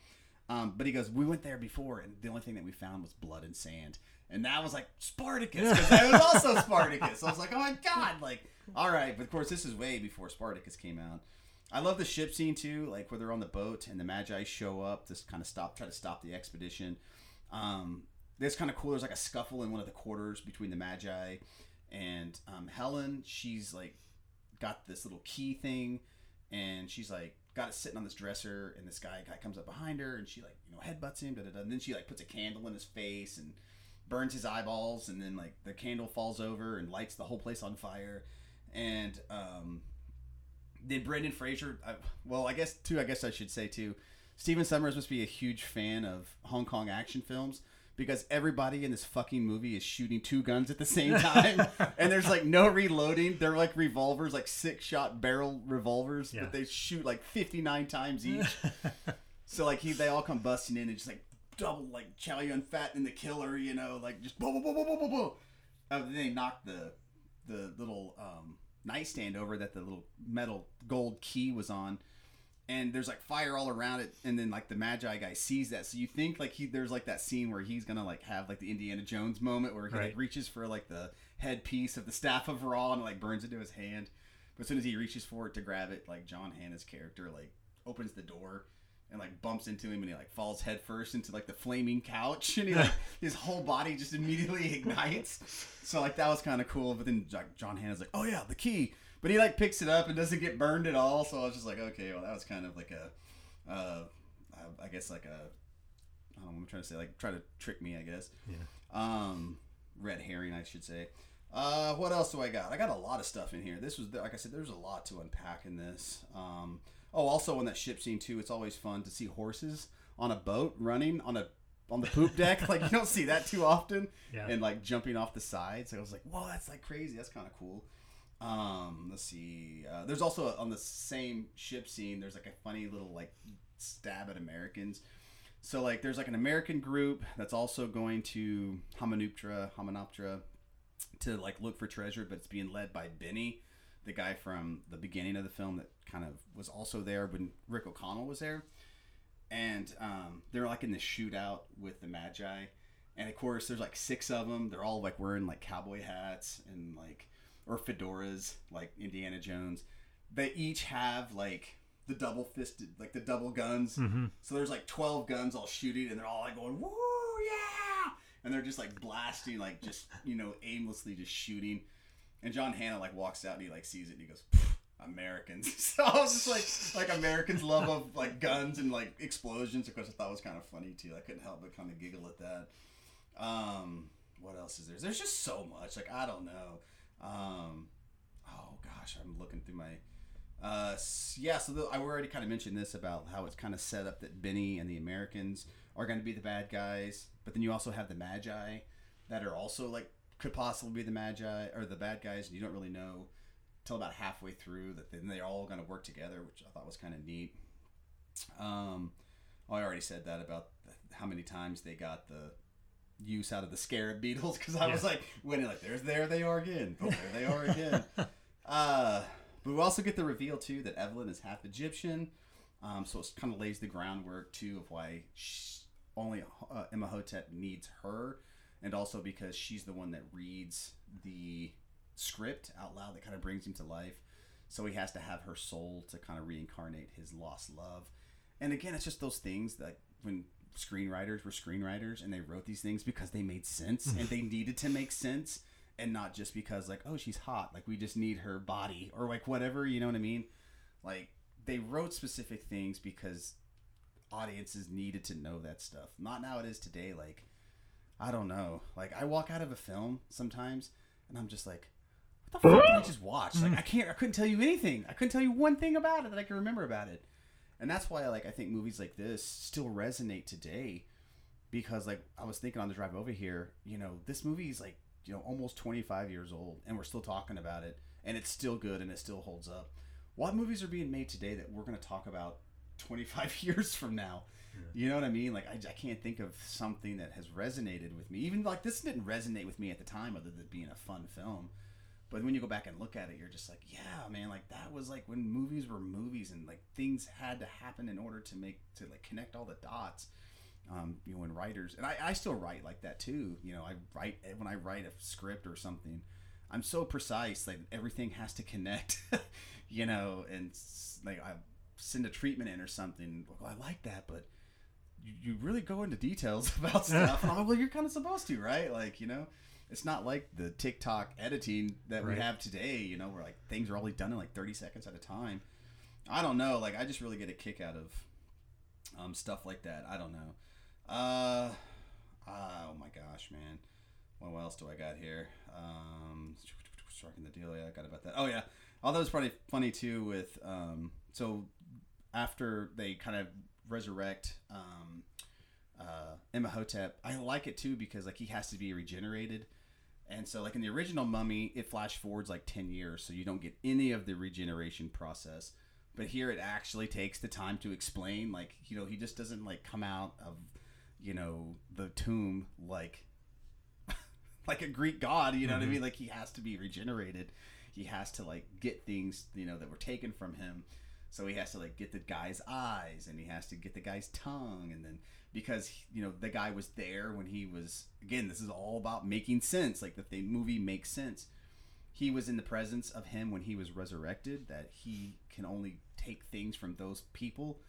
Um, but he goes, we went there before, and the only thing that we found was blood and sand. And that was like Spartacus, because that was also Spartacus. So I was like, oh my god, like, all right. But of course, this is way before Spartacus came out. I love the ship scene too, like where they're on the boat and the Magi show up to kind of stop, try to stop the expedition. Um, kind of cool. There's like a scuffle in one of the quarters between the Magi and um, Helen. She's like got this little key thing, and she's like got it sitting on this dresser, and this guy guy comes up behind her, and she like you know headbutts him, da, da, da, and then she like puts a candle in his face and burns his eyeballs, and then like the candle falls over and lights the whole place on fire, and um, then Brendan Fraser. Well, I guess too. I guess I should say too. Stephen Sommers must be a huge fan of Hong Kong action films because everybody in this fucking movie is shooting two guns at the same *laughs* time, and there's like no reloading. They're like revolvers, like six shot barrel revolvers, Yeah. but they shoot like 59 times each. *laughs* so like he, they all come busting in and just like double like Chow Yun Fat and the Killer, you know, like just boom, boom, boom, boom, boom, boom. Uh, then they knock the the little um, nightstand over that the little metal gold key was on and there's like fire all around it and then like the magi guy sees that so you think like he there's like that scene where he's gonna like have like the indiana jones moment where he Right. like reaches for like the headpiece of the staff of ra and like burns it to his hand but as soon as he reaches for it to grab it like john hannah's character like opens the door and like bumps into him and he like falls headfirst into like the flaming couch *laughs* and he like *laughs* his whole body just immediately ignites. So like that was kind of cool but then like john hannah's like oh yeah the key. But he like picks it up and doesn't get burned at all so i was just like okay well that was kind of like a uh i guess like a, I don't know, I'm trying to say like try to trick me i guess. Yeah. um red herring i should say. Uh what else do i got? I got a lot of stuff in here. This was like i said there's a lot to unpack in this. Um oh also on that ship scene too it's always fun to see horses on a boat running on a on the poop deck. *laughs* Like you don't see that too often. Yeah. and like jumping off the sides. I was like whoa that's like crazy. That's kind of cool. Um let's see. Uh, there's also on the same ship scene there's like a funny little like stab at americans. So like there's like an american group that's also going to hamanuptra hamanoptera to like look for treasure but it's being led by benny the guy from the beginning of the film that kind of was also there when rick o'connell was there. And um, they're like in the shootout with the magi. And of course there's like six of them. They're all like wearing like cowboy hats and like or fedoras like indiana jones. They each have like the double fisted like the double guns. So there's like 12 guns all shooting and they're all like going woo yeah! And they're just like blasting like just you know aimlessly just shooting and john hannah like walks out and he like sees it and he goes Americans. *laughs* So I was just like, like Americans' love of like guns and like explosions. Of course, I thought was kind of funny too. I couldn't help but kind of giggle at that. Um, what else is there? There's just so much. Like I don't know. Um, oh gosh, I'm looking through my. Uh, yeah. So the, I already kind of mentioned this about how it's kind of set up that Benny and the Americans are going to be the bad guys, but then you also have the Magi that are also like could possibly be the Magi or the bad guys, and you don't really know till about halfway through that then they're all going to work together, which I thought was kind of neat. Um, I already said that about how many times they got the use out of the scarab beetles because I was like, when like, there's there they are again, oh, there they are again. *laughs* uh, but we also get the reveal too that Evelyn is half Egyptian, um, so it kind of lays the groundwork too of why sh only uh, Imhotep needs her, and also because she's the one that reads the script out loud that kind of brings him to life. so he has to have her soul to kind of reincarnate his lost love. And again, it's just those things that when screenwriters were screenwriters and they wrote these things because they made sense *laughs* and they needed to make sense and not just because like oh she's hot like we just need her body or like whatever you know what i mean like they wrote specific things because audiences needed to know that stuff not now it is today like i don't know. Like i walk out of a film sometimes and i'm just like what the fuck did i just watch? Like i can't i couldn't tell you anything. I couldn't tell you one thing about it that i can remember about it. And that's why like i think movies like this still resonate today because like i was thinking on the drive over here you know this movie is like you know almost 25 years old and we're still talking about it and it's still good and it still holds up. What movies are being made today that we're going to talk about 25 *laughs* years from now you know what i mean like I, I can't think of something that has resonated with me even like this didn't resonate with me at the time other than being a fun film but when you go back and look at it, you're just like, yeah, man, like that was like when movies were movies and like things had to happen in order to make to like connect all the dots. Um, you know, when writers and I, I still write like that too. You know, I write when I write a script or something, I'm so precise. Like everything has to connect. *laughs* you know, and like I send a treatment in or something. Well, I like that, but you, really go into details *laughs* about stuff. and I'm like, well, you're kind of supposed to, right? Like, you know, it's not like the TikTok editing that Right. we have today, you know, where like things are only done in like 30 seconds at a time. I don't know. Like, I just really get a kick out of um, stuff like that. I don't know. Uh, oh my gosh, man. What else do I got here? Um, striking the deal. Yeah, I got about that. Oh yeah. Although it's probably funny too with um, so after they kind of resurrect um, uh, Imhotep, I like it too because like he has to be regenerated. And so, like in the original Mummy, it flash forwards like ten years, so you don't get any of the regeneration process. But here, it actually takes the time to explain. Like you know, he just doesn't like come out of you know the tomb like *laughs* like a Greek god. You know what I mean? Like he has to be regenerated. He has to like get things you know that were taken from him. So he has to like get the guy's eyes, and he has to get the guy's tongue, and then because you know the guy was there when he was again. This is all about making sense. Like the movie makes sense. He was in the presence of him when he was resurrected. That he can only take things from those people.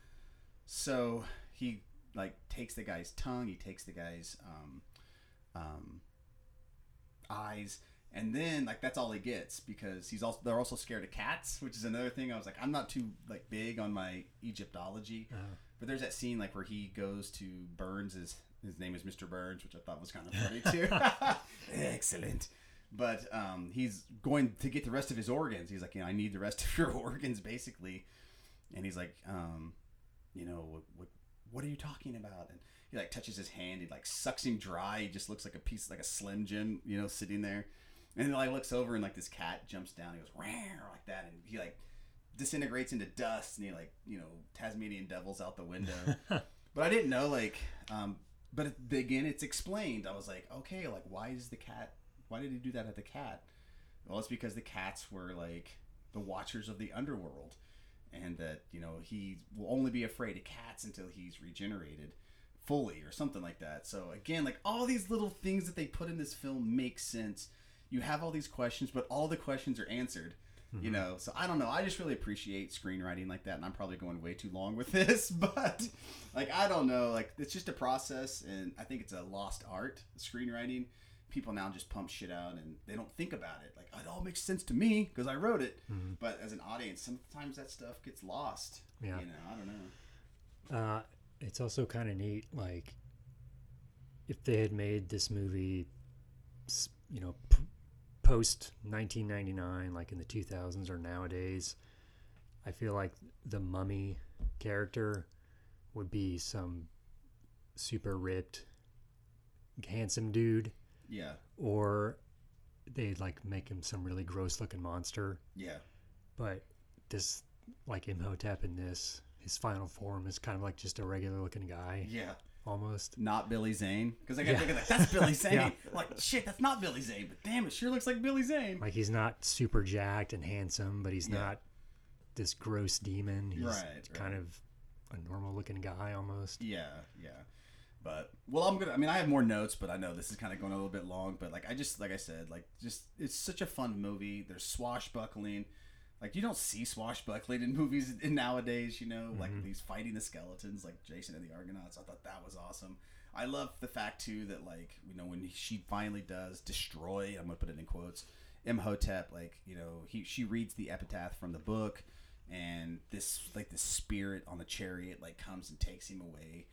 So he like takes the guy's tongue. He takes the guy's um, um, eyes and then like that's all he gets because he's also they're also scared of cats which is another thing. I was like i'm not too like big on my egyptology. But there's that scene like where he goes to burns his his name is mr burns which i thought was kind of funny too. *laughs* *laughs* Excellent. But um, he's going to get the rest of his organs. He's like you know i need the rest of your *laughs* organs basically. And he's like um, you know what, what what are you talking about? And he like touches his hand. He like sucks him dry. He just looks like a piece like a slim jim you know sitting there and then like looks over and like this cat jumps down. He goes Rawr, like that. And he like disintegrates into dust. And he like you know tasmanian devils out the window. *laughs* But i didn't know like um but again it's explained. I was like okay like why is the cat why did he do that at the cat? Well it's because the cats were like the watchers of the underworld. And that you know he will only be afraid of cats until he's regenerated fully or something like that. So again like all these little things that they put in this film make sense you have all these questions but all the questions are answered you know? So i don't know. I just really appreciate screenwriting like that and i'm probably going way too long with *laughs* this but like i don't know. Like it's just a process and i think it's a lost art screenwriting. People now just pump shit out and they don't think about it. Like it all makes sense to me because i wrote it. But as an audience sometimes that stuff gets lost Yeah. you know? I don't know. Uh, it's also kind of neat, like if they had made this movie, you know, p- post 1999, like in the 2000s or nowadays, I feel like the mummy character would be some super ripped, handsome dude, yeah. Or they'd like make him some really gross looking monster. yeah. But this, like Imhotep in this, his final form is kind of like just a regular looking guy. Yeah almost. not Billy Zane because I got Yeah. thinking like that's Billy *laughs* Zane. Yeah. Like shit, that's not Billy Zane, but damn, it sure looks like Billy Zane. Like he's not super jacked and handsome, but he's Yeah. not this gross demon. He's Right, kind of a normal looking guy almost. Yeah, yeah. But well, I'm gonna. I mean, I have more notes, but I know this is kind of going a little bit long. But like, I just like I said, like just it's such a fun movie. There's swashbuckling. Like you don't see swashbuckling in movies *laughs* in nowadays, you know, like these fighting the skeletons, like Jason and the Argonauts. I thought that was awesome. I love the fact too that like you know when she finally does destroy, I'm gonna put it in quotes, Imhotep. Like you know he she reads the epitaph from the book, and this like the spirit on the chariot like comes and takes him away,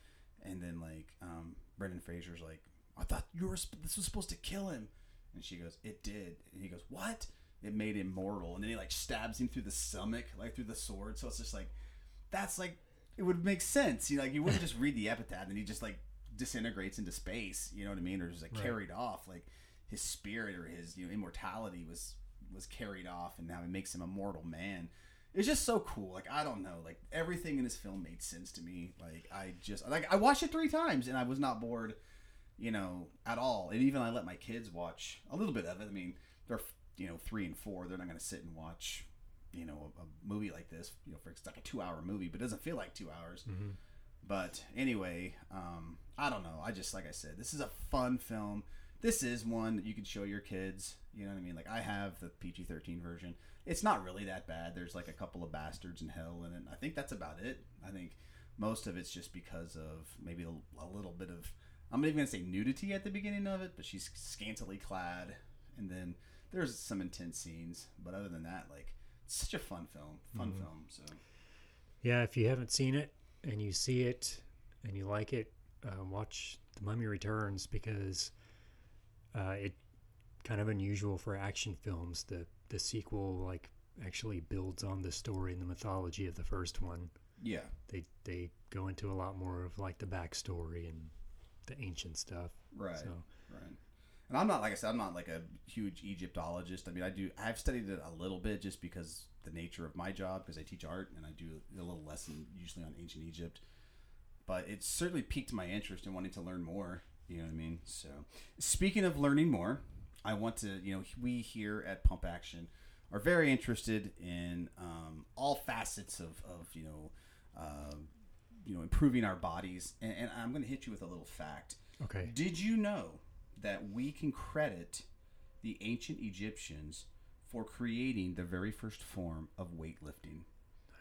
and then like um, Brendan Fraser's like, I thought you were this was supposed to kill him, and she goes, it did, and he goes, what? It made him mortal, and then he like stabs him through the stomach, like through the sword. So it's just like, that's like, it would make sense. You know, like you wouldn't just read the epitaph and he just like disintegrates into space. You know what I mean? Or just like carried off, like his spirit or his you know immortality was was carried off, and now it makes him a mortal man. It's just so cool. Like I don't know, like everything in this film made sense to me. Like I just like I watched it three times and I was not bored, you know, at all. And even I let my kids watch a little bit of it. I mean, they're you know three and four. They're not going to sit and watch you know a, a movie like this. You know, for it's like a two hour movie, but it doesn't feel like two hours. But anyway, um, I don't know. I just like I said, this is a fun film. This is one that you can show your kids. You know what I mean? Like I have the PG thirteen version. It's not really that bad. There's like a couple of bastards in hell, and it I think that's about it. I think most of it's just because of maybe a, a little bit of I'm not even gonna say nudity at the beginning of it, but she's scantily clad, and then there's some intense scenes. But other than that, like it's such a fun film, fun film. So Yeah, if you haven't seen it and you see it and you like it, uh, watch The Mummy Returns because uh, it kind of unusual for action films. The the sequel like actually builds on the story and the mythology of the first one. yeah, They they go into a lot more of like the backstory and the ancient stuff. Right. So Right. And I'm not like I said, I'm not like a huge Egyptologist. I mean, I do. I've studied it a little bit just because the nature of my job, because I teach art and I do a little lesson usually on ancient Egypt. But it certainly piqued my interest in wanting to learn more. You know what I mean? So, speaking of learning more, I want to. You know, we here at Pump Action are very interested in um, all facets of, of you know, um you know, improving our bodies. And, and I'm going to hit you with a little fact. okay. Did you know that we can credit the ancient Egyptians for creating the very first form of weightlifting?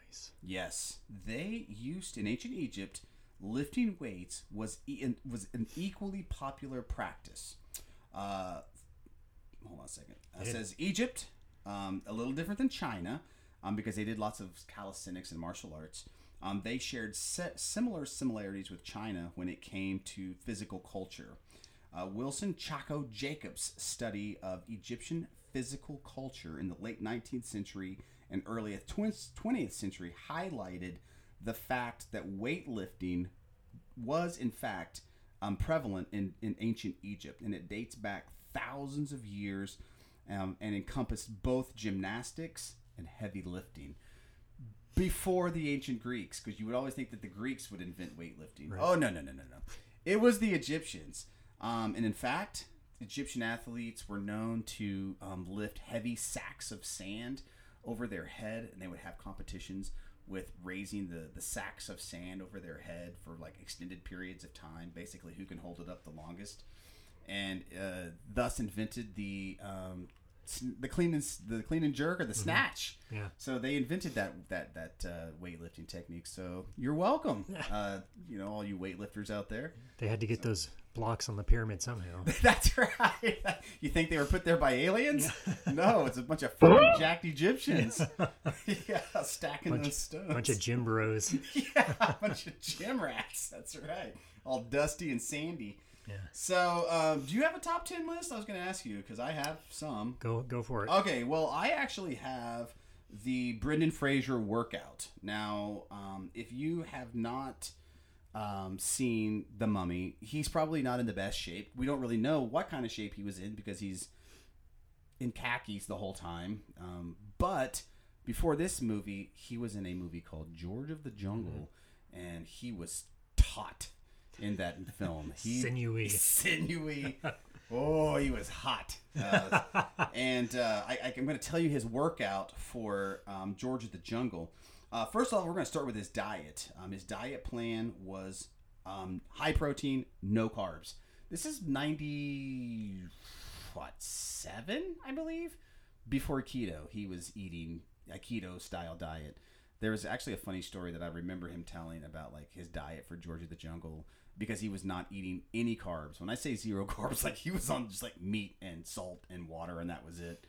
Nice. Yes, they used in ancient Egypt lifting weights was e- was an equally popular practice. Uh, hold on a second. It says Egypt, um, a little different than China, um, because they did lots of calisthenics and martial arts. Um, they shared similar similarities with China when it came to physical culture. Uh, Wilson Chacko Jacob's study of Egyptian physical culture in the late 19th century and early 20th century highlighted the fact that weightlifting was, in fact, um, prevalent in, in ancient Egypt, and it dates back thousands of years um, and encompassed both gymnastics and heavy lifting before the ancient Greeks, because you would always think that the Greeks would invent weightlifting. Oh no, no, no, no, no! It was the Egyptians, um, and in fact, Egyptian athletes were known to um, lift heavy sacks of sand over their head, and they would have competitions with raising the the sacks of sand over their head for like extended periods of time. Basically, who can hold it up the longest, and uh, thus invented the um, the clean and the clean and jerk or the snatch. Yeah. So they invented that that that uh, weightlifting technique. So you're welcome, *laughs* uh, you know, all you weightlifters out there. They had to get those blocks on the pyramid somehow. *laughs* That's right. *laughs* You think they were put there by aliens? No, it's a bunch of *laughs* fucking jacked Egyptians. yeah, stacking Bunch- those stones. bunch of gym bros. yeah, a bunch of gym rats. That's right. All dusty and sandy. Yeah. So, um, do you have a top ten list? I was going to ask you because I have some. Go go for it. Okay, well, I actually have the Brendan Fraser workout. Now, um, if you have not um, seen The Mummy, he's probably not in the best shape. We don't really know what kind of shape he was in because he's in khakis the whole time. Um, but before this movie, he was in a movie called George of the Jungle, and he was taut in that *laughs* film. He, Sinewy. *laughs* sinewy. Oh, he was hot. Uh, *laughs* and uh, I, I, I'm going to tell you his workout for um, George of the Jungle. Uh, first of all, we're going to start with his diet. Um, his diet plan was um, high protein, no carbs. This is 90, what, seven, I believe? Before keto, he was eating a keto style diet. There was actually a funny story that I remember him telling about like his diet for George of the Jungle because he was not eating any carbs. When I say zero *laughs* carbs, like he was on just like meat and salt and water and that was it.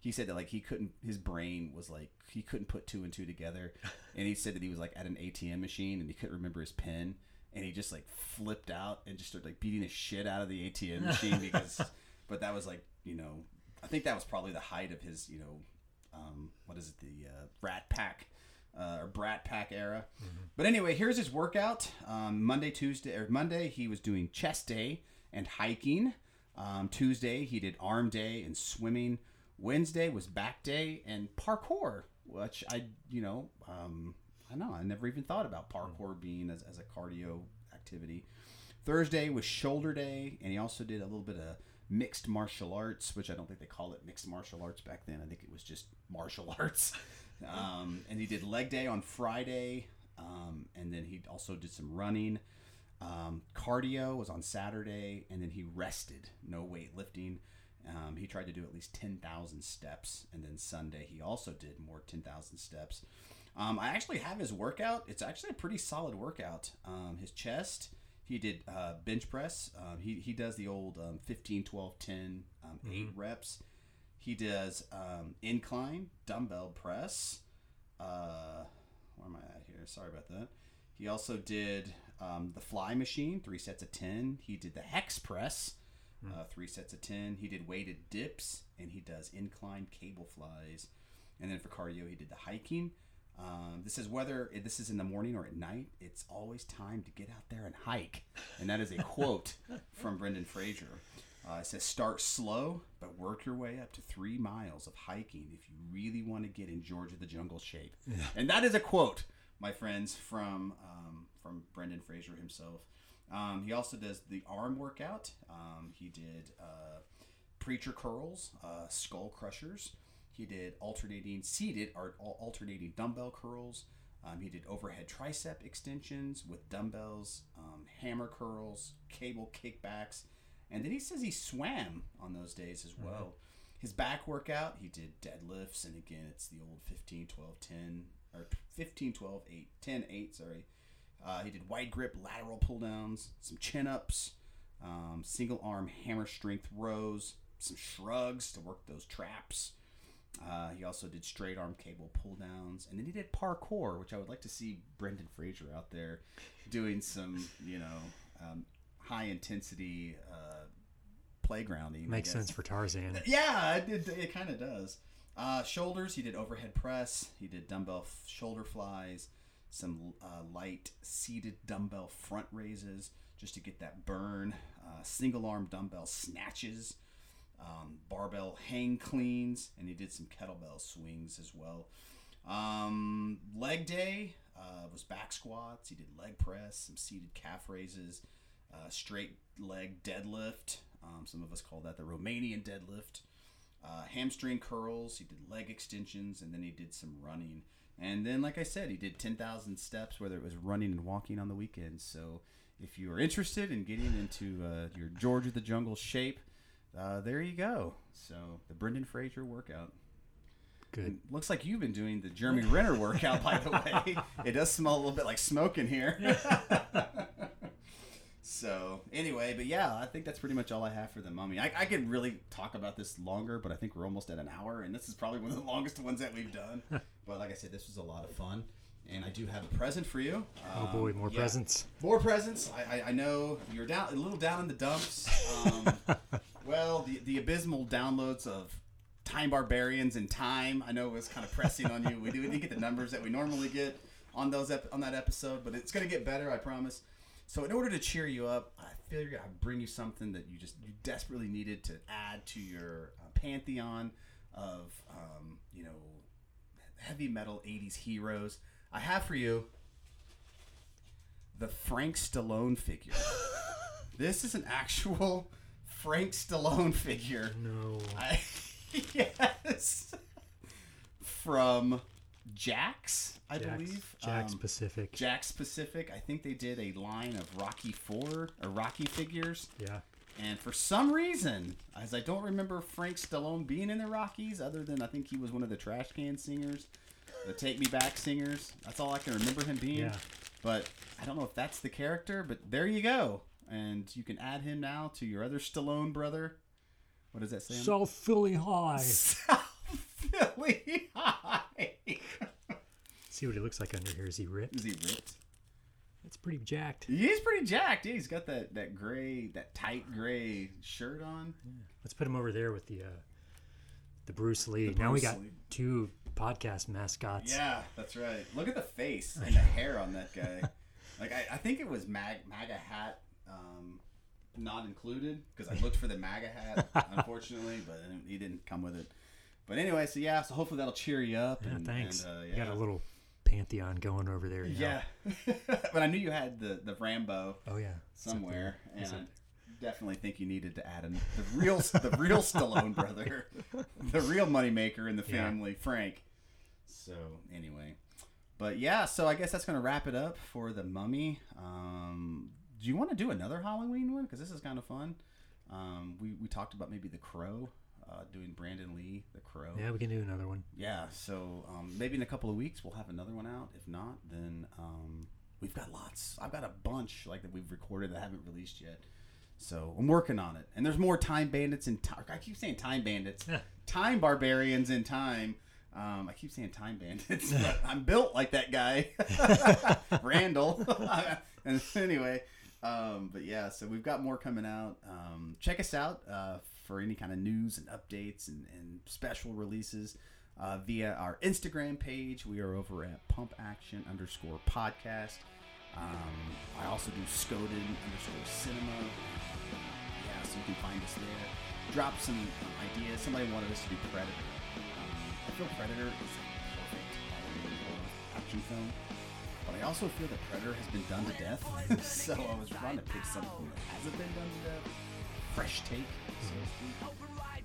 He said that like he couldn't his brain was like he couldn't put two and two together. *laughs* And he said that he was like at an ATM machine and he couldn't remember his pin and he just like flipped out and just started like beating the shit out of the ATM machine because *laughs* *laughs* but that was like, you know, I think that was probably the height of his, you know, um, what is it, the uh, Rat Pack uh, or Brat Pack era. But anyway, here's his workout. Um, Monday, Tuesday, or Monday, he was doing chest day and hiking. Um, Tuesday, he did arm day and swimming. Wednesday was back day and parkour, which I, you know, um, I know I never even thought about parkour being as, as a cardio activity. Thursday was shoulder day, and he also did a little bit of mixed martial arts, which I don't think they call it mixed martial arts back then. I think it was just martial *laughs* arts. Um, and he did leg day on Friday, um, and then he also did some running. Um, cardio was on Saturday, and then he rested, no weightlifting. Um, he tried to do at least 10,000 steps, and then Sunday he also did more 10,000 steps. Um, I actually have his workout. It's actually a pretty solid workout. Um, his chest, he did uh, bench press. Um, he, he does the old um, 15, 12, 10, um, 8 reps. He does um, incline, dumbbell press. Uh, where am I at here? Sorry about that. He also did um, the fly machine, three sets of 10. He did the hex press, uh, three sets of 10. He did weighted dips, and he does incline cable flies. And then for cardio, he did the hiking. Um, this is whether this is in the morning or at night. It's always time to get out there and hike, and that is a quote *laughs* from Brendan Fraser. Uh, it says, "Start slow, but work your way up to three miles of hiking if you really want to get in George of the Jungle shape." And that is a quote, my friends, from um, from Brendan Fraser himself. Um, he also does the arm workout. Um, he did uh, preacher curls, uh, skull crushers. He did alternating seated or alternating dumbbell curls. Um, he did overhead tricep extensions with dumbbells, um, hammer curls, cable kickbacks, and then he says he swam on those days as well. His back workout, he did deadlifts, and again, it's the old 15, 12, 10, or 15, 12, 8, 10, 8, sorry. Uh, he did wide grip lateral pull downs, some chin ups, um, single arm hammer strength rows, some shrugs to work those traps. Uh, he also did straight arm cable pull downs, and then he did parkour, which I would like to see Brendan Fraser out there doing some, you know, um, high intensity uh, playgrounding. Makes sense for Tarzan. *laughs* Yeah, it, it, it kind of does. Uh, shoulders, he did overhead press. He did dumbbell f- shoulder flies, some uh, light seated dumbbell front raises just to get that burn. Uh, single arm dumbbell snatches, um, barbell hang cleans, and he did some kettlebell swings as well. Um, leg day uh, was back squats. He did leg press, some seated calf raises, uh, straight leg deadlift. Um, some of us call that the Romanian deadlift. Uh, hamstring curls. He did leg extensions, and then he did some running. And then, like I said, he did 10,000 steps, whether it was running and walking on the weekends. So, if you are interested in getting into uh, your George of the Jungle shape, uh, there you go. So, the Brendan Fraser workout. Good. Looks like you've been doing the Jeremy Renner workout, by the way. *laughs* It does smell a little bit like smoke in here. *laughs* so, anyway, but yeah, I think that's pretty much all I have for the mummy. I, I could really talk about this longer, but I think we're almost at an hour, and this is probably one of the longest ones that we've done. *laughs* but like I said, this was a lot of fun. And I do have a present for you. Oh boy, Um, more yeah. presents. More presents. I, I, I know you're down a little down in the dumps. Um, *laughs* well, the the abysmal downloads of Time Barbarians and Time. I know it was kind of pressing on you. We didn't get the numbers that we normally get on those ep- on that episode, but it's gonna get better. I promise. So in order to cheer you up, I figured I'd bring you something that you just you desperately needed to add to your uh, pantheon of um, you know heavy metal '80s heroes. I have for you the Frank Stallone figure. *laughs* this is an actual Frank Stallone figure. No. I, *laughs* yes. From Jakks, I Jakks, believe. Jakks Um, Pacific. Jakks Pacific. I think they did a line of Rocky Four or Rocky figures. yeah. And for some reason, as I don't remember Frank Stallone being in the Rockies, other than I think he was one of the trash can singers, the Take Me Back singers. That's all I can remember him being. Yeah. But I don't know if that's the character, but there you go. And you can add him now to your other Stallone brother. What does that say? South Philly High. *laughs* Philly High. See what he looks like under here. Is he ripped? Is he ripped? It's pretty jacked. He's pretty jacked. Yeah, he's got that, that gray, that tight gray shirt on. Yeah. Let's put him over there with the uh, the Bruce Lee. now we got Lee. two podcast mascots. Yeah, that's right. Look at the face and the hair on that guy. *laughs* Like I, I think it was Mag, MAGA hat, um, not included because I looked for the MAGA hat, *laughs* unfortunately, but he didn't come with it. But anyway, so yeah, so hopefully that'll cheer you up. Yeah, and, thanks. And, uh, You got a little pantheon going over there. now. Yeah, *laughs* but I knew you had the the Rambo Oh yeah. Somewhere. And I definitely think you needed to add an, the real the real Stallone brother, *laughs* the real moneymaker in the Yeah. family, Frank. So anyway, but yeah, so I guess that's gonna wrap it up for the Mummy. Um, do you want to do another Halloween one? Because this is kind of fun. Um, we we talked about maybe the Crow, uh, doing Brandon Lee, the Crow. Yeah, we can do another one. Yeah, so um, maybe in a couple of weeks we'll have another one out. If not, then um, we've got lots. I've got a bunch like that we've recorded that I haven't released yet. So I'm working on it. And there's more time bandits and I keep saying time bandits, time barbarians in time. Um, I keep saying time bandits, but *laughs* I'm built like that guy, *laughs* Randall. and *laughs* anyway, um, but yeah, so we've got more coming out. Um, check us out uh, for any kind of news and updates and, and special releases uh, via our Instagram page. We are over at Pump Action underscore podcast. Um, I also do Skoden underscore cinema. Yeah, so you can find us there. Drop some um, ideas. Somebody wanted us to do Predator. Um, I feel Predator is a perfect action film, but I also feel that Predator has been done to death. *laughs* so I was trying to pick something that hasn't been done to death, fresh take, so to speak.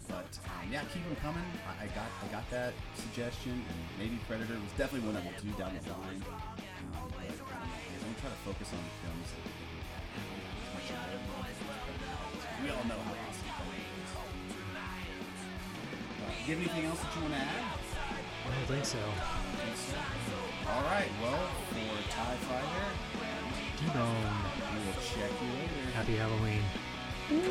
But um, yeah, keep them coming. I, I got I got that suggestion, and maybe Predator was definitely one I will do down the line. Um, but I don't know. I'm gonna try to focus on the films that we have as much as everyone is Predator. We all know how awesome Predator is. Uh, do anything else that you want to add? I don't think so. All right. Well, for Ty Fighter, T-Bone. we will check you later. Happy Halloween. We're